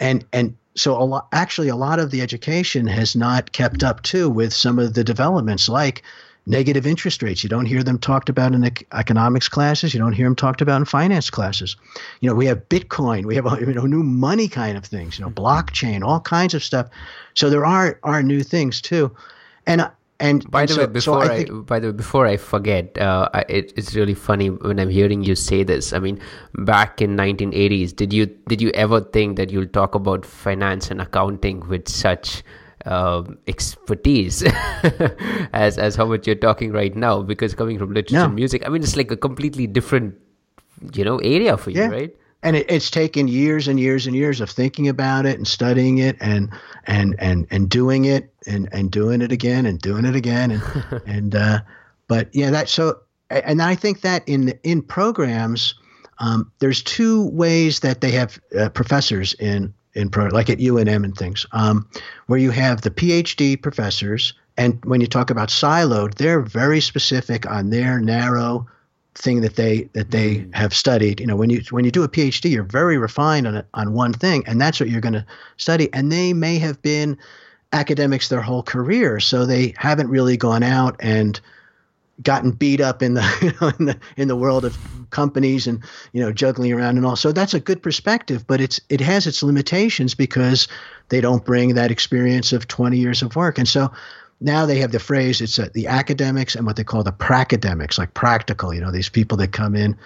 And and so a lot, actually, a lot of the education has not kept up too with some of the developments like negative interest rates. You don't hear them talked about in economics classes. You don't hear them talked about in finance classes. You know, we have Bitcoin, we have you know new money kind of things. You know, mm-hmm. blockchain, all kinds of stuff. So there are are new things too, and uh, and by the so, way, before so I, think, by the way, before I forget, uh, it, it's really funny when I'm hearing you say this. I mean, back in 1980s, did you did you ever think that you'll talk about finance and accounting with such um, expertise as as how much you're talking right now? Because coming from literature no. and music, I mean, it's like a completely different, you know, area for you, yeah. right? and it, it's taken years and years and years of thinking about it and studying it and and and and doing it and and doing it again and doing it again and and uh, but yeah that so and I think that in in programs um, there's two ways that they have uh, professors in in pro like at UNM and things um, where you have the PhD professors and when you talk about siloed they're very specific on their narrow thing that they that they mm. have studied. You know, when you when you do a PhD, you're very refined on it, on one thing, and that's what you're going to study. And they may have been academics their whole career, so they haven't really gone out and gotten beat up in the you know in the in the world of companies and you know juggling around and all. So that's a good perspective, but it's it has its limitations because they don't bring that experience of 20 years of work. And so now they have the phrase it's uh, the academics and what they call the pracademics, like practical. You know, these people that come in,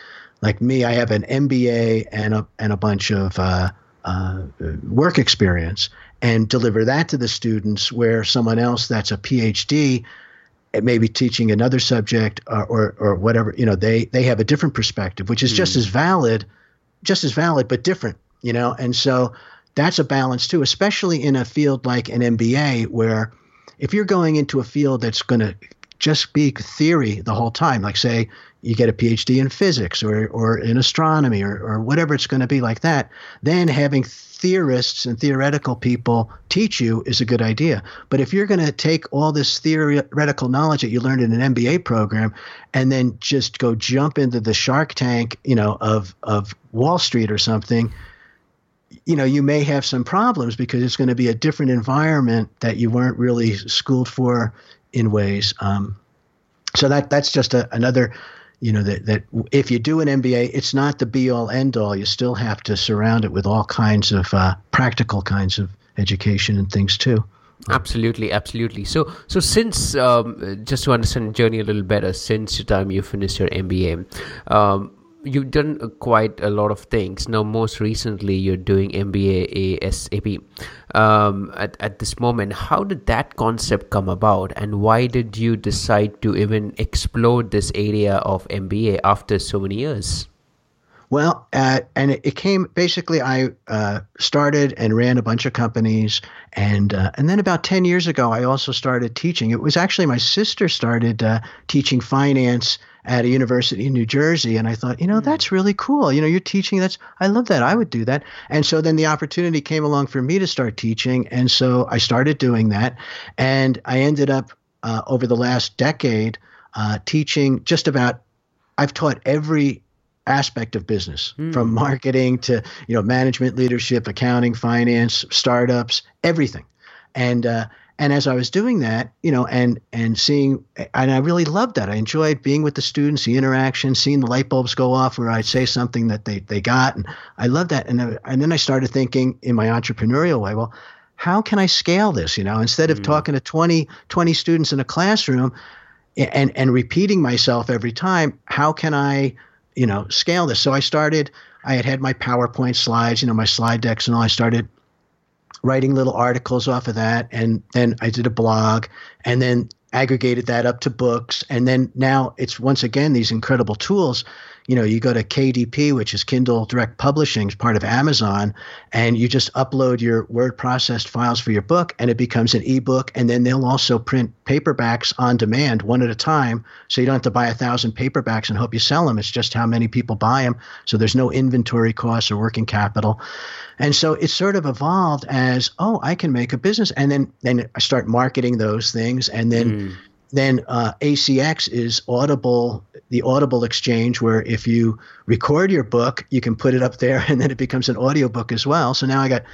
like me, I have an MBA and a and a bunch of uh, uh, work experience, and deliver that to the students. Where someone else that's a PhD, it may be teaching another subject or, or, or whatever. You know, they they have a different perspective, which is mm. just as valid, just as valid, but different. You know, and so that's a balance too, especially in a field like an MBA where if you're going into a field that's going to just be theory the whole time, like say you get a PhD in physics or, or in astronomy or, or whatever it's going to be like that, then having theorists and theoretical people teach you is a good idea. But if you're going to take all this theoretical knowledge that you learned in an MBA program and then just go jump into the shark tank, you know, of of Wall Street or something, you know, you may have some problems because it's going to be a different environment that you weren't really schooled for in ways. Um, so that that's just a, another you know that, that if you do an MBA, it's not the be all end all. You still have to surround it with all kinds of uh, practical kinds of education and things too. Absolutely, absolutely. So, so since um, just to understand journey a little better, since the time you finished your MBA, um, you've done quite a lot of things. Now, most recently, you're doing MBA ASAP. Um, at at this moment, how did that concept come about, and why did you decide to even explore this area of MBA after so many years? Well, uh, and it, came basically. I uh, started and ran a bunch of companies, and uh, and then about ten years ago, I also started teaching. It was actually my sister started uh, teaching finance at a university in New Jersey, and I thought, you know, mm. that's really cool. You know, you're teaching. That's I love that. I would do that. And so then the opportunity came along for me to start teaching, and so I started doing that, and I ended up uh, over the last decade uh, teaching just about. I've taught every aspect of business mm. from marketing to you know management leadership accounting finance startups everything and uh, and as I was doing that, you know, and and seeing, and I really loved that. I enjoyed being with the students, the interaction, seeing the light bulbs go off where I'd say something that they they got, and I loved that. And and then I started thinking in my entrepreneurial way, well, how can I scale this? You know, instead of mm. talking to 20, 20 students in a classroom, and and repeating myself every time, how can I you know, scale this. So I started, I had had my PowerPoint slides, you know, my slide decks and all. I started writing little articles off of that. And then I did a blog and then aggregated that up to books. And then now it's once again these incredible tools you know, you go to KDP, which is Kindle Direct Publishing, is part of Amazon, and you just upload your word processed files for your book, and it becomes an ebook. And then they'll also print paperbacks on demand, one at a time, so you don't have to buy a thousand paperbacks and hope you sell them. It's just how many people buy them. So there's no inventory costs or working capital. And so it sort of evolved as, oh, I can make a business, and then then I start marketing those things, and then. Mm then uh, ACX is Audible, the Audible exchange, where if you record your book, you can put it up there, and then it becomes an audiobook as well. So now I got,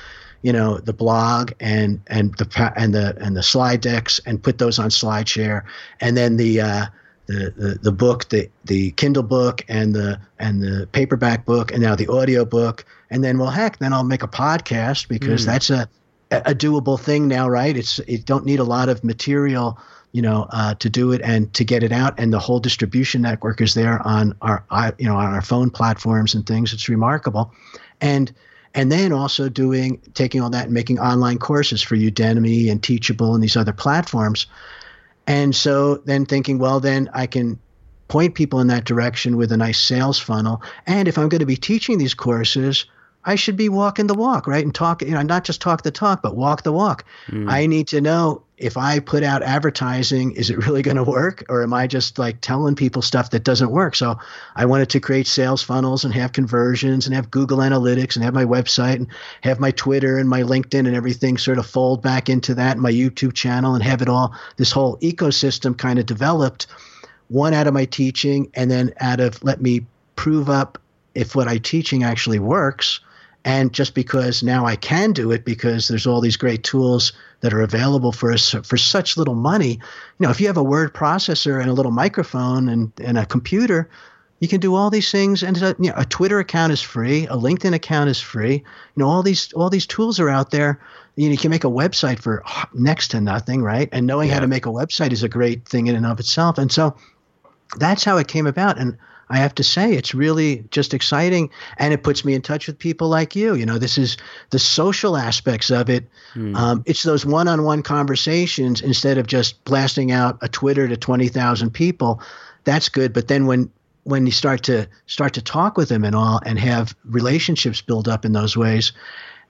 you know, the blog and and the and the and the slide decks, and put those on SlideShare, and then the uh, the, the, the book, the the Kindle book, and the and the paperback book, and now the audio book, and then well, heck, then I'll make a podcast because mm. that's a a doable thing now, right? It's it don't need a lot of material you know, uh, to do it and to get it out. And the whole distribution network is there on our, you know, on our phone platforms and things. It's remarkable, and and then also doing taking all that and making online courses for Udemy and Teachable and these other platforms. And so then thinking, well, then I can point people in that direction with a nice sales funnel. And if I'm going to be teaching these courses, I should be walking the walk, right? And talk, you know, not just talk the talk, but walk the walk. Mm. I need to know if I put out advertising, is it really going to work? Or am I just like telling people stuff that doesn't work? So I wanted to create sales funnels and have conversions and have Google Analytics and have my website and have my Twitter and my LinkedIn and everything sort of fold back into that, my YouTube channel and have it all, this whole ecosystem kind of developed. One out of my teaching and then out of let me prove up if what I'm teaching actually works and just because now I can do it because there's all these great tools that are available for us for such little money. You know, if you have a word processor and a little microphone and, and a computer, you can do all these things. And uh, you know, a Twitter account is free, a LinkedIn account is free. You know, all these all these tools are out there. You, know, you can make a website for next to nothing, right? And knowing yeah. how to make a website is a great thing in and of itself. And so that's how it came about. And I have to say, it's really just exciting, and it puts me in touch with people like you. You know, this is the social aspects of it. Mm. Um, it's those one-on-one conversations instead of just blasting out a Twitter to twenty thousand people. That's good, but then when when you start to start to talk with them and all, and have relationships build up in those ways.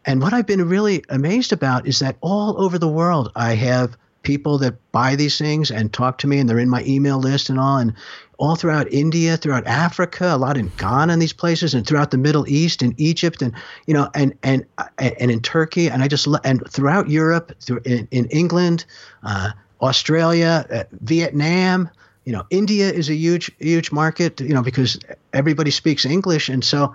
And what I've been really amazed about is that all over the world, I have people that buy these things and talk to me and they're in my email list and all and all throughout India, throughout Africa, a lot in Ghana and these places, and throughout the Middle East and Egypt, and you know, and and and in Turkey, and I just and throughout Europe, through in, in England, uh, Australia, uh, Vietnam. You know, India is a huge huge market. You know, because everybody speaks English, and so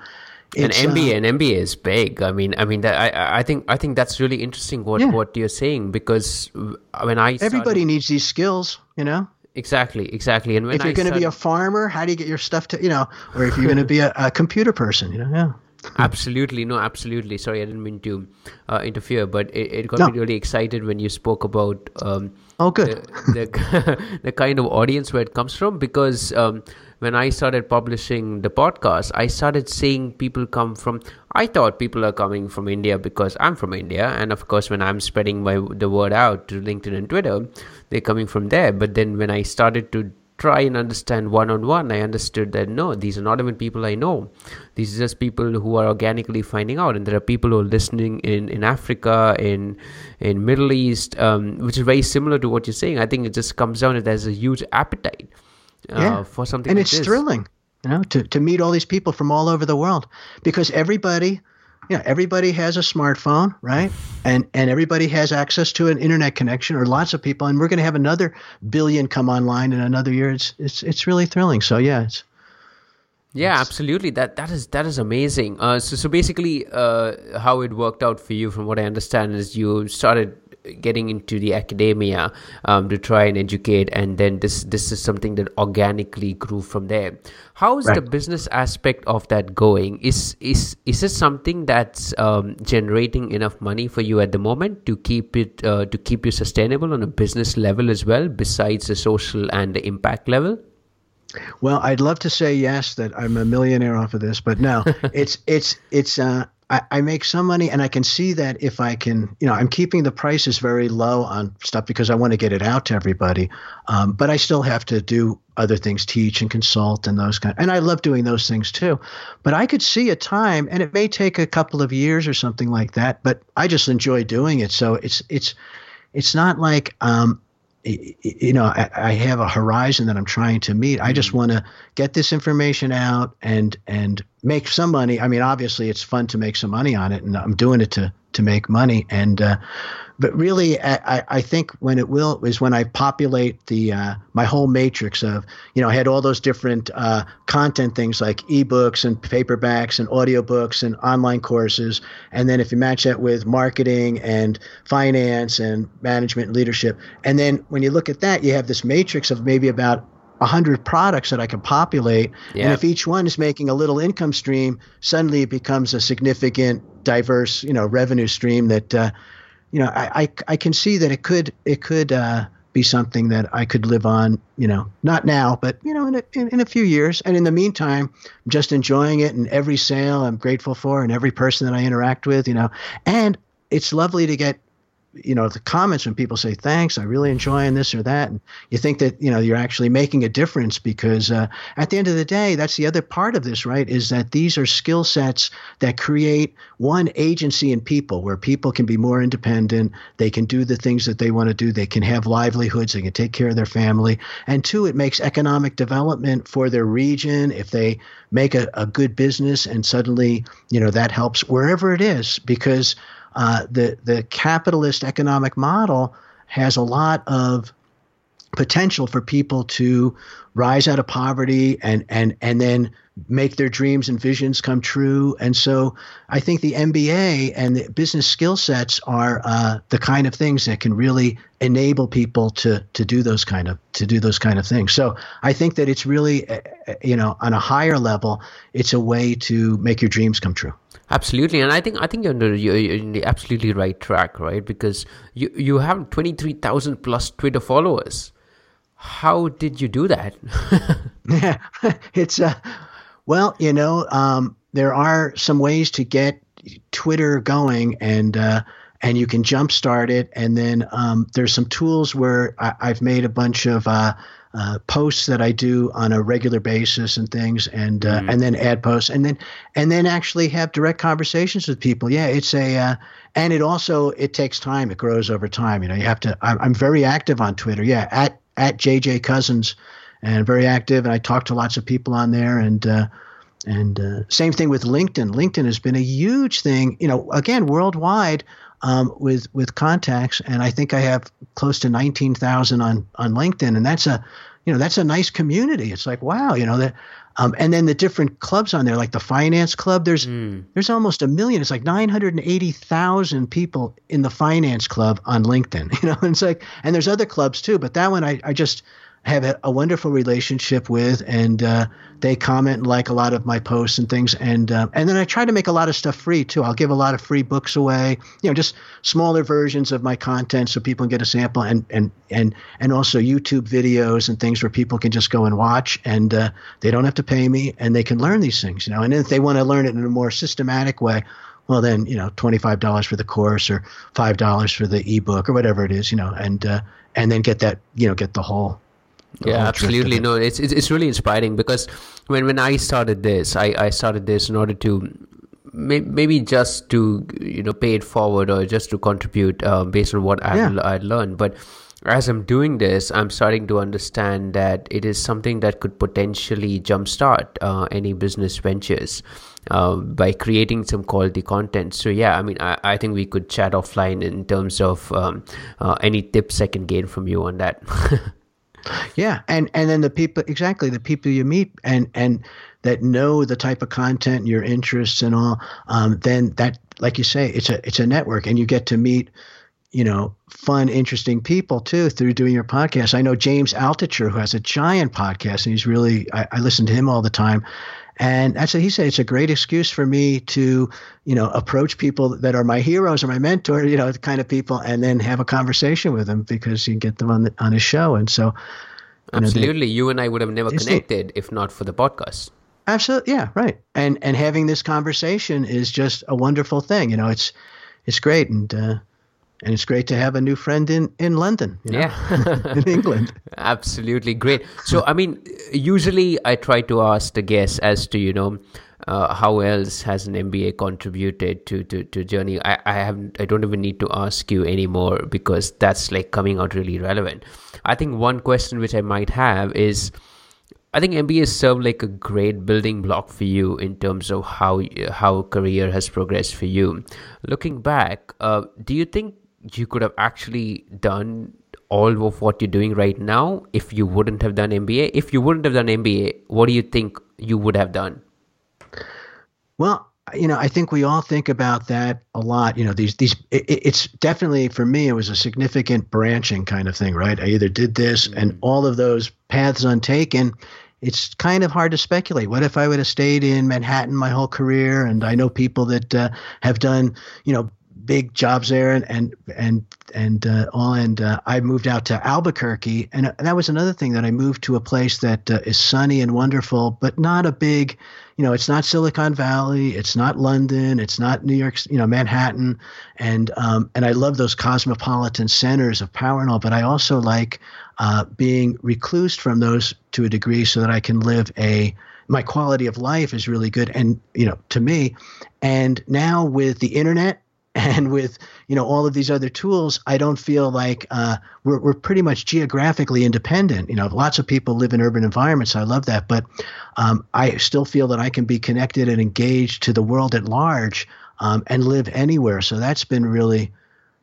and MBA uh, and MBA is big. I mean, I mean that I I think I think that's really interesting what yeah. what you're saying because when I started, everybody needs these skills, you know. Exactly, exactly. And when if you're going to be a farmer, how do you get your stuff to you know? Or if you're going to be a, a computer person, you know? Yeah. absolutely no absolutely sorry i didn't mean to uh, interfere but it, it got No. me really excited when you spoke about um, Oh, good. the, the, the kind of audience where it comes from because um, when I started publishing the podcast, I started seeing people come from. I thought people are coming from India because I'm from India, and of course, when I'm spreading my the word out to LinkedIn and Twitter, they're coming from there. But then when I started to try and understand one on one, I understood that no, these are not even people I know. These are just people who are organically finding out, and there are people who are listening in in Africa, in in Middle East, um, which is very similar to what you're saying. I think it just comes down to there's a huge appetite uh, Yeah. for something, and like it's this. thrilling you know to, to meet all these people from all over the world because everybody know everybody has a smartphone right and and everybody has access to an internet connection or lots of people and we're going to have another billion come online in another year it's it's it's really thrilling so yeah it's Yeah, absolutely. That that is that is amazing. Uh, so so basically, uh, how it worked out for you, from what I understand, is you started getting into the academia um, to try and educate, and then this this is something that organically grew from there. How is the business aspect of that going? Is is is this something that's um, generating enough money for you at the moment to keep it uh, to keep you sustainable on a business level as well, besides the social and the impact level? Well, I'd love to say yes that I'm a millionaire off of this, but no, it's it's it's uh I, I make some money and I can see that if I can, you know, I'm keeping the prices very low on stuff because I want to get it out to everybody. Um, but I still have to do other things, teach and consult and those kind. and I love doing those things too. But I could see a time, and it may take a couple of years or something like that. But I just enjoy doing it. So it's it's it's not like um, you know I, I have a horizon that I'm trying to meet. I just want to get this information out and and make some money. I mean, obviously, it's fun to make some money on it, and I'm doing it to to make money. And uh, but really, I, I- think when it will is when I populate the uh, my whole matrix of you know I had all those different uh, content things like ebooks and paperbacks and audiobooks and online courses, and then if you match that with marketing and finance and management and leadership, and then when you look at that, you have this matrix of maybe about. 100 products that I can populate. Yeah. And if each one is making a little income stream, suddenly it becomes a significant, diverse, you know, revenue stream that, uh, you know, I, I, I can see that it could it could uh, be something that I could live on. You know, not now, but you know, in a, in, in a few years. And in the meantime, I'm just enjoying it. And every sale I'm grateful for, and every person that I interact with. You know, and it's lovely to get you know the comments when people say thanks i really enjoying this or that and you think that you know you're actually making a difference because uh, at the end of the day that's the other part of this right is that these are skill sets that create one agency in people where people can be more independent they can do the things that they want to do they can have livelihoods they can take care of their family and two it makes economic development for their region. If they make a, a good business and suddenly you know that helps wherever it is because uh, the the capitalist economic model has a lot of potential for people to rise out of poverty and and and then make their dreams and visions come true. And so I think the MBA and the business skill sets are uh, the kind of things that can really enable people to to do those kind of to do those kind of things. So I think that it's really uh, uh, you know on a higher level, it's a way to make your dreams come true. Absolutely, and I think I think you're on the, you're you're in the absolutely right track, right? Because you you have twenty three thousand plus Twitter followers. How did you do that? Yeah, it's uh, well, you know, um, there are some ways to get Twitter going, and uh, and you can jumpstart it, and then um, there's some tools where I, I've made a bunch of uh, uh, posts that I do on a regular basis and things, and uh, and then add posts, and then and then actually have direct conversations with people. Yeah, it's a uh, and it also it takes time. It grows over time. You know, you have to. I'm, I'm very active on Twitter. Yeah, at at JJ Cousins and very active. And I talk to lots of people on there. And uh, and uh, same thing with LinkedIn. LinkedIn has been a huge thing. You know, again, worldwide um, with with contacts. And I think I have close to nineteen thousand on on LinkedIn, and that's a you know that's a nice community. It's like wow, you know that. Um, and then the different clubs on there, like the finance club, there's there's almost a million. It's like nine hundred and eighty thousand people in the finance club on LinkedIn. You know, and it's like, and there's other clubs too, but that one I, I just have a, wonderful relationship with, and uh, they comment and like a lot of my posts and things. And uh, and then I try to make a lot of stuff free too. I'll give a lot of free books away, you know, just smaller versions of my content so people can get a sample, and and and and also YouTube videos and things where people can just go and watch, and uh, they don't have to pay me, and they can learn these things, you know. And if they want to learn it in a more systematic way, well then you know $25 for the course or $5 for the ebook or whatever it is you know and uh, and then get that you know get the whole yeah absolutely no it's, it's it's really inspiring because when when i started this i i started this in order to maybe just to you know pay it forward or just to contribute uh, based on what I yeah. I learned but as I'm doing this, I'm starting to understand that it is something that could potentially jumpstart uh, any business ventures uh, by creating some quality content. So, yeah, I mean, I, I think we could chat offline in terms of um, uh, any tips I can gain from you on that. Yeah, and and then the people exactly the people you meet and and that know the type of content, your interests, and all. Um, then that, like you say, it's a it's a network, and you get to meet you know, fun, interesting people too through doing your podcast. I know James Altucher, who has a giant podcast, and he's really, I, I listen to him all the time. And that's what he said. It's a great excuse for me to, you know, approach people that are my heroes or my mentor, you know, the kind of people, and then have a conversation with them because you get them on the, on his show. And so, you absolutely, know, they, you and I would have never connected if not for the podcast. Absolutely, yeah, right. And and having this conversation is just a wonderful thing. You know, it's it's great, and uh, and it's great to have a new friend in in London. You know, yeah, in England. Absolutely great. So, I mean, usually I try to ask the guests as to you know. Uh, how else has an MBA contributed to to, to journey? I, I have I don't even need to ask you anymore because that's like coming out really relevant. I think one question which I might have is, I think MBA served like a great building block for you in terms of how how career has progressed for you. Looking back, uh, do you think you could have actually done all of what you're doing right now if you wouldn't have done MBA? If you wouldn't have done MBA, what do you think you would have done? Well, you know, I think we all think about that a lot. You know, these these it, it's definitely for me it was a significant branching kind of thing, right? I either did this mm-hmm. and all of those paths untaken. It's kind of hard to speculate. What if I would have stayed in Manhattan my whole career? And I know people that uh, have done, you know, big jobs there and and and and uh, all and uh, I moved out to Albuquerque. And, that was another thing that I moved to a place that uh, is sunny and wonderful but not a big you know it's not Silicon Valley it's not London it's not New York you know Manhattan. And um, and I love those cosmopolitan centers of power and all but I also like uh, being reclused from those to a degree so that I can live a my quality of life is really good and you know to me. And now with the internet and with you know all of these other tools i don't feel like uh, we're, we're pretty much geographically independent. You know lots of people live in urban environments i love that. But um, i still feel that i can be connected and engaged to the world at large um, and live anywhere. So that's been really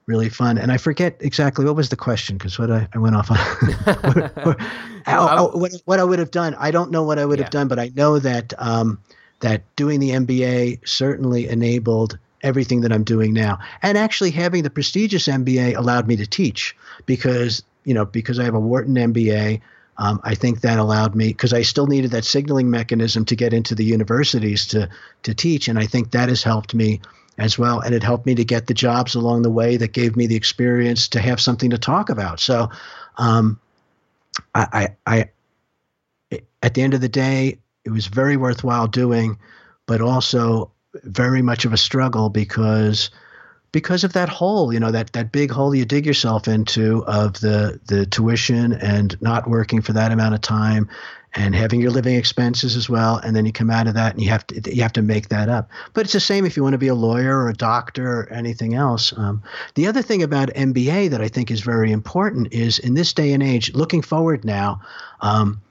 really fun. And i forget exactly what was the question? Because what I, I, went off on. Oh, oh, what, what, i would have done i don't know what i would yeah. have done but i know that um, that doing the mba certainly enabled everything that I'm doing now. And actually having the prestigious MBA allowed me to teach because, you know, because I have a Wharton MBA, um, I think that allowed me because I still needed that signaling mechanism to get into the universities to to teach, and I think that has helped me as well. And it helped me to get the jobs along the way that gave me the experience to have something to talk about. So, um, I, I, I, at the end of the day, it was very worthwhile doing, but also very much of a struggle because because of that hole, you know, that, that big hole you dig yourself into of the the tuition and not working for that amount of time and having your living expenses as well, and then you come out of that and you have to you have to make that up. But it's the same if you want to be a lawyer or a doctor or anything else. Um, the other thing about MBA that I think is very important is in this day and age, looking forward now. Um,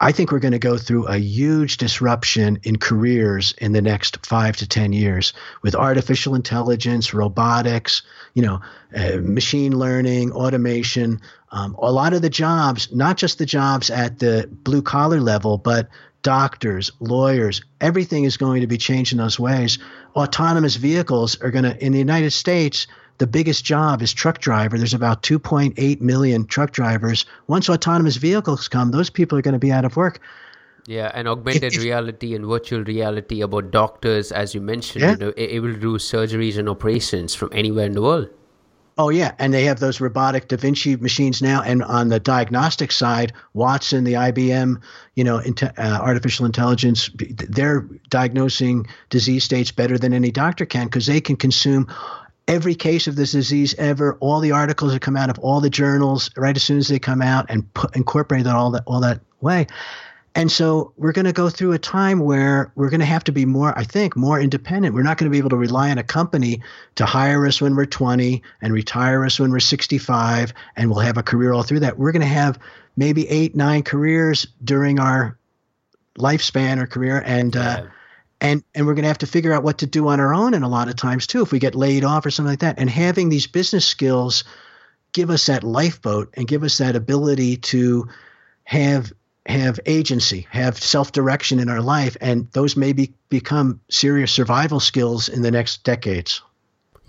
I think we're going to go through a huge disruption in careers in the next five to 10 years with artificial intelligence, robotics, you know, uh, machine learning, automation. Um, a lot of the jobs, not just the jobs at the blue collar level, but doctors, lawyers, everything is going to be changed in those ways. Autonomous vehicles are going to, in the United States, the biggest job is truck driver. There's about 2.8 million truck drivers. Once autonomous vehicles come, those people are going to be out of work. Yeah, and augmented if, reality and virtual reality about doctors, as you mentioned, yeah. you know, able to do surgeries and operations from anywhere in the world. Oh yeah, and they have those robotic Da Vinci machines now, and on the diagnostic side, Watson, the IBM, you know, uh, artificial intelligence, they're diagnosing disease states better than any doctor can because they can consume every case of this disease ever, all the articles that come out of all the journals right as soon as they come out, and put, incorporate that all that all that way. And so we're going to go through a time where we're going to have to be more, I think, more independent. We're not going to be able to rely on a company to hire us when we're 20 and retire us when we're 65 and we'll have a career all through that. We're going to have maybe eight, nine careers during our lifespan or career. And, uh, and and we're going to have to figure out what to do on our own and a lot of times too if we get laid off or something like that and having these business skills give us that lifeboat and give us that ability to have have agency, have self direction in our life, and those may be, become serious survival skills in the next decades.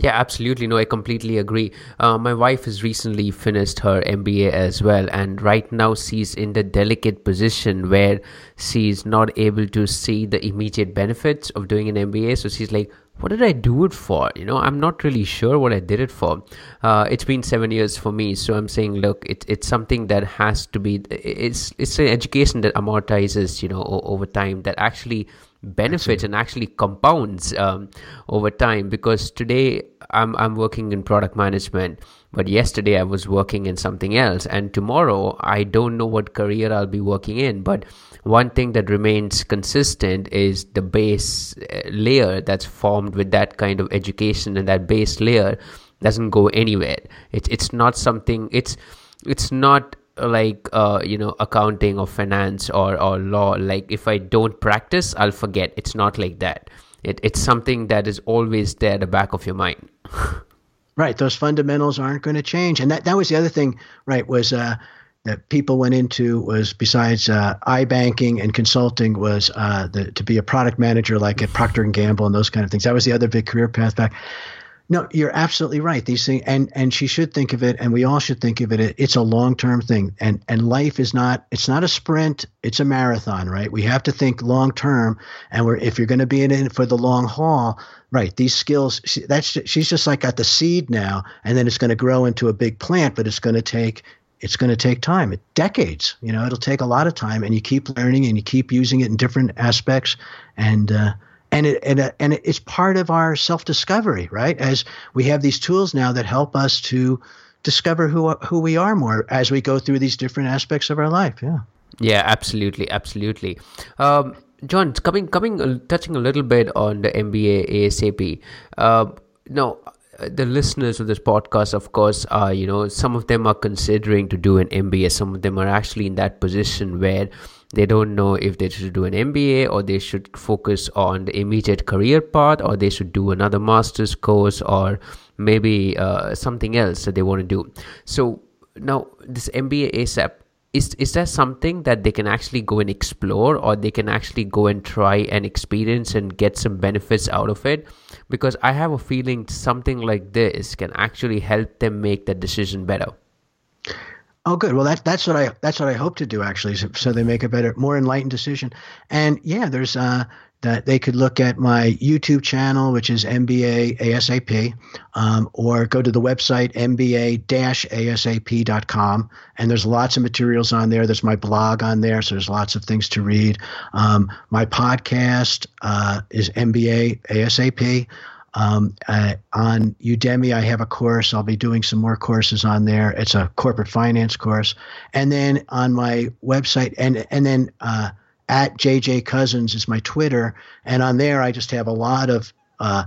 Yeah, absolutely. No, I completely agree. Uh, my wife has recently finished her MBA as well, and right now she's in the delicate position where she's not able to see the immediate benefits of doing an MBA. So she's like, what did I do it for? You know, I'm not really sure what I did it for. Uh, it's been seven years for me, so I'm saying, look, it, it's something that has to be. It's it's an education that amortizes, you know, over time that actually benefits and actually compounds um, over time. Because today I'm I'm working in product management, but yesterday I was working in something else, and tomorrow I don't know what career I'll be working in, but one thing that remains consistent is the base uh, layer that's formed with that kind of education and that base layer doesn't go anywhere. It's it's not something it's it's not like uh, you know accounting or finance or or law like if i don't practice i'll forget. It's not like that. It, it's something that is always there at the back of your mind. Right. Those fundamentals aren't going to change. And that that was the other thing right was uh that people went into was besides uh, iBanking and consulting was uh, the, to be a product manager like at Procter and Gamble and those kind of things. That was the other big career path back. No, you're absolutely right. These things, and and she should think of it, and we all should think of it. It's a long term thing, and and life is not. It's not a sprint. It's a marathon, right? We have to think long term, and we're if you're going to be in it for the long haul, right? These skills. She, that's she's just like got the seed now, and then it's going to grow into a big plant, but it's going to take it's going to take time decades you know it'll take a lot of time and you keep learning and you keep using it in different aspects and uh, and it and, uh, and it's part of our self discovery right? As we have these tools now that help us to discover who who we are more as we go through these different aspects of our life. Yeah. Yeah absolutely absolutely. Um, john coming coming uh, touching a little bit on the mba asap uh, no the listeners of this podcast, of course, are you know some of them are considering to do an MBA. Some of them are actually in that position where they don't know if they should do an MBA or they should focus on the immediate career path or they should do another master's course or maybe uh, something else that they want to do. So now this MBA ASAP is is that something that they can actually go and explore or they can actually go and try and experience and get some benefits out of it because i have a feeling something like this can actually help them make that decision better oh good well that, that's what i that's what i hope to do actually so, so they make a better more enlightened decision and yeah there's uh that they could look at my YouTube channel, which is MBA ASAP, um, or go to the website MBA-ASAP.com, and there's lots of materials on there. There's my blog on there, so there's lots of things to read. Um, my podcast uh, is MBA ASAP. Um, uh, on Udemy, I have a course. I'll be doing some more courses on there. It's a corporate finance course, and then on my website, and and then. Uh, at JJ Cousins is my Twitter, and on there I just have a lot of uh,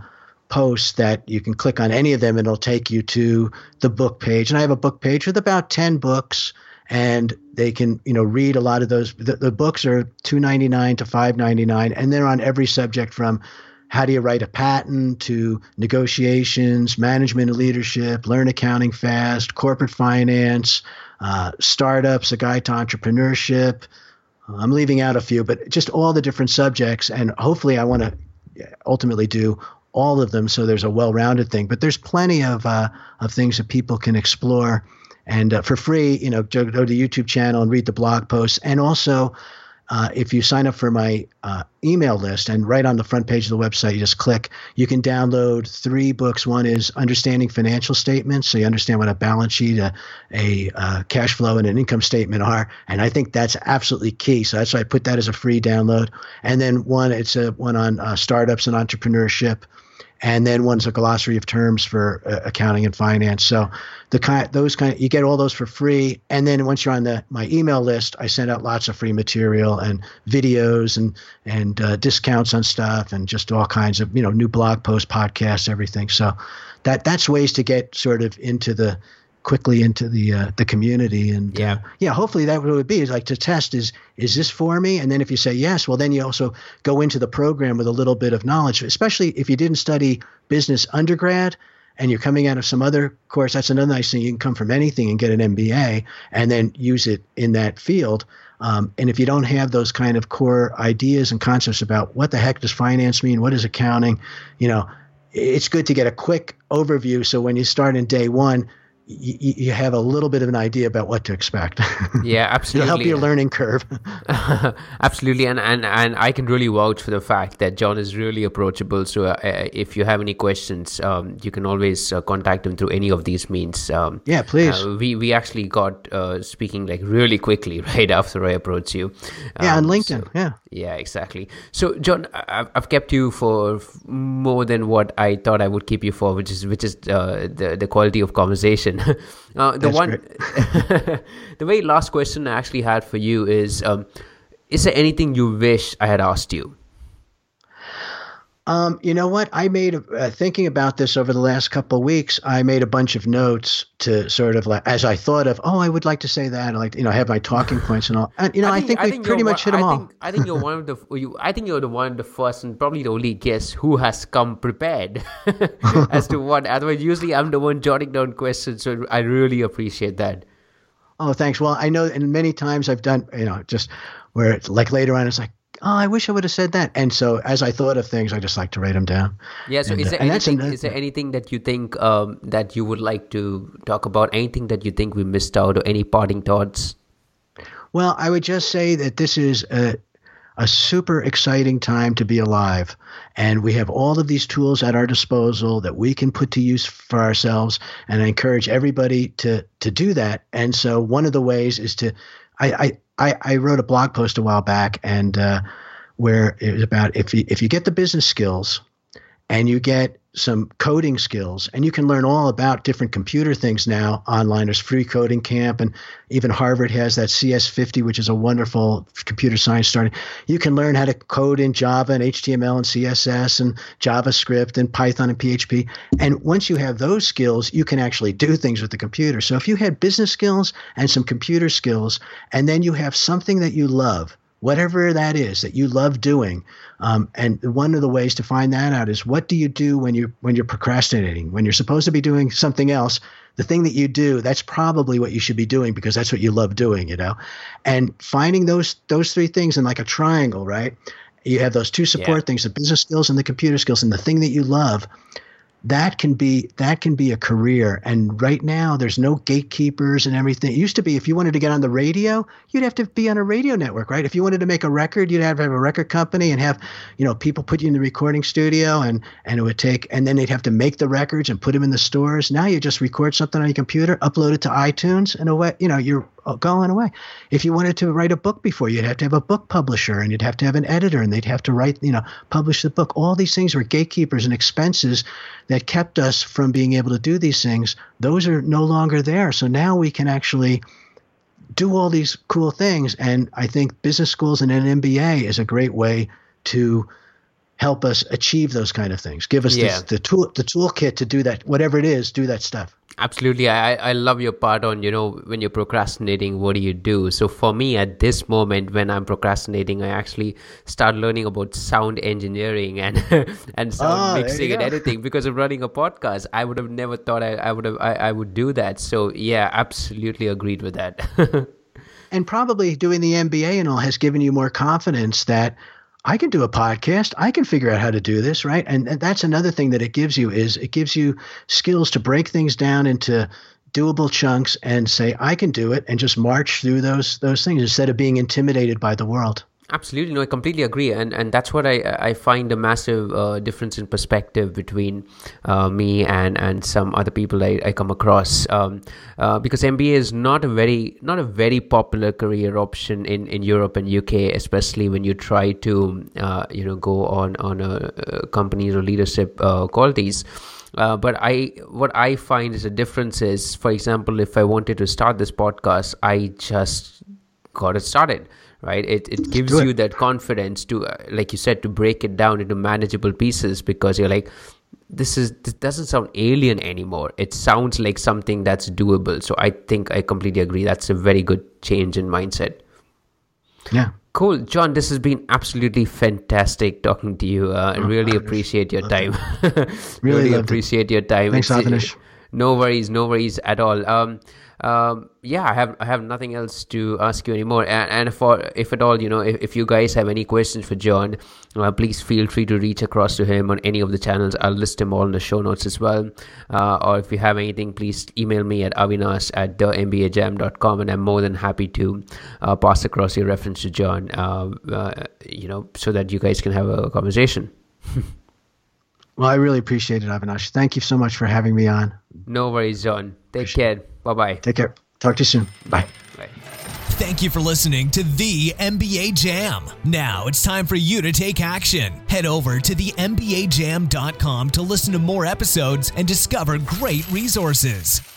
posts that you can click on any of them, and it'll take you to the book page. And I have a book page with about ten books, and they can you know read a lot of those. The, the books are two ninety nine to five ninety nine, and they're on every subject from how do you write a patent to negotiations, management and leadership, learn accounting fast, corporate finance, uh, startups, a guide to entrepreneurship I'm leaving out a few, but just all the different subjects. And hopefully, I want to ultimately do all of them so there's a well-rounded thing. But there's plenty of uh, of things that people can explore, and uh, for free, you know, go to the YouTube channel and read the blog posts, and also uh, if you sign up for my uh, email list and right on the front page of the website, you just click, you can download three books. One is Understanding Financial Statements, so you understand what a balance sheet, a, a uh, cash flow, and an income statement are. And I think that's absolutely key. So that's why I put that as a free download. And then one, it's a one on uh, startups and entrepreneurship and then one's a glossary of terms for uh, accounting and finance. So the kind, those kind, you get all those for free. And then once you're on the my email list, I send out lots of free material and videos and and uh, discounts on stuff and just all kinds of you know new blog posts, podcasts, everything. So that that's ways to get sort of into the quickly into the uh, the community. And yeah uh, yeah. hopefully that would be is like to test is is this for me? And then if you say yes well then you also go into the program with a little bit of knowledge especially if you didn't study business undergrad and you're coming out of some other course that's another nice thing. You can come from anything and get an MBA and then use it in that field. Um, and if you don't have those kind of core ideas and concepts about what the heck does finance mean what is accounting you know it's good to get a quick overview. So when you start in day one you, you have a little bit of an idea about what to expect. Yeah, absolutely. It'll help your learning curve. absolutely, and, and and I can really vouch for the fact that John is really approachable. So uh, uh, if you have any questions, um, you can always uh, contact him through any of these means. Um, yeah, please. Uh, we we actually got uh, speaking like really quickly right after I approached you. yeah, on um, LinkedIn. So, yeah. Yeah, exactly. So, John, I've, I've kept you for more than what I thought I would keep you for, which is which is uh, the the quality of conversation. uh, the That's one, the very last question I actually had for you is: um, Is there anything you wish I had asked you? Um, you know what? I made uh, thinking about this over the last couple of weeks. I made a bunch of notes to sort of like as I thought of. Oh, I would like to say that. I like you know have my talking points and all. And you know, I think, I think, we pretty much hit them I all. Think, I think you're one of the. You, I think you're the one of the first and probably the only guest who has come prepared as to what. Otherwise, usually I'm the one jotting down questions. So I really appreciate that. Oh, thanks. Well, I know, and many times I've done, you know, just where it's like later on, it's like, oh, I wish I would have said that. And so as I thought of things, I just like to write them down. Yeah. So and, is there uh, anything? Is there anything that you think um, that you would like to talk about? Anything that you think we missed out, or any parting thoughts? Well, I would just say that this is a, a super exciting time to be alive. And we have all of these tools at our disposal that we can put to use for ourselves. And I encourage everybody to, to do that. And so one of the ways is to, I, I, I wrote a blog post a while back and uh, where it was about if you, if you get the business skills and you get some coding skills and you can learn all about different computer things now online. There's free coding camp and even harvard has that cs50 which is a wonderful computer science starting. You can learn how to code in java and html and css and javascript and python and php and once you have those skills you can actually do things with the computer. So if you had business skills and some computer skills and then you have something that you love whatever that is that you love doing. Um, and one of the ways to find that out is what do you do when you when you're procrastinating? When you're supposed to be doing something else, the thing that you do, that's probably what you should be doing because that's what you love doing, you know. And finding those those three things in like a triangle, right? You have those two support yeah. things, the business skills and the computer skills, and the thing that you love that can be that can be a career. And right now there's no gatekeepers and everything. It used to be if you wanted to get on the radio you'd have to be on a radio network right? If you wanted to make a record you'd have to have a record company and have you know people put you in the recording studio and and it would take and then they'd have to make the records and put them in the stores. Now you just record something on your computer upload it to itunes and away you know you're Uh, going away. If you wanted to write a book before, you'd have to have a book publisher and you'd have to have an editor and they'd have to write, you know, publish the book. All these things were gatekeepers and expenses that kept us from being able to do these things. Those are no longer there. So now we can actually do all these cool things. And I think business schools and an MBA is a great way to help us achieve those kind of things. Give us yeah. this, the tool, the toolkit to do that, whatever it is, do that stuff. Absolutely. I, I love your part on, you know, when you're procrastinating, what do you do? So for me at this moment when I'm procrastinating, I actually start learning about sound engineering and and sound oh, mixing and editing because of running a podcast. I would have never thought I, I would have I, I would do that. So yeah, absolutely agreed with that. and probably doing the MBA and all has given you more confidence that I can do a podcast. I can figure out how to do this, right? And, and that's another thing that it gives you is it gives you skills to break things down into doable chunks and say I can do it and just march through those those things instead of being intimidated by the world. Absolutely, no, I completely agree, and and that's what I I find a massive uh, difference in perspective between uh, me and and some other people I, I come across. Um, uh, because MBA is not a very not a very popular career option in, in Europe and UK, especially when you try to uh, you know go on on a, a companies or leadership uh, qualities. Uh, but I, what I find is a difference is, for example, if I wanted to start this podcast, I just got it started right? It, it gives you that confidence to uh, like you said to break it down into manageable pieces because you're like this is this doesn't sound alien anymore. It sounds like something that's doable. So i think i completely agree. That's a very good change in mindset. Yeah. Cool. John this has been absolutely fantastic talking to you uh, i oh, really appreciate your time. Really, really appreciate it. your time. Thanks Avinash. no worries no worries at all. Um um, yeah, I have I have nothing else to ask you anymore. And, and for if at all, you know, if, if you guys have any questions for John, uh, please feel free to reach across to him on any of the channels. I'll list them all in the show notes as well. Uh, or if you have anything, please email me at avinash at thembajam.com and I'm more than happy to uh, pass across your reference to John, uh, uh, you know, so that you guys can have a conversation. well, I really appreciate it, Avinash. Thank you so much for having me on. No worries, John. Take appreciate care. Bye bye. Take care. Talk to you soon. Bye. Bye. Thank you for listening to the MBA Jam. Now it's time for you to take action. Head over to the MBAJam.com to listen to more episodes and discover great resources.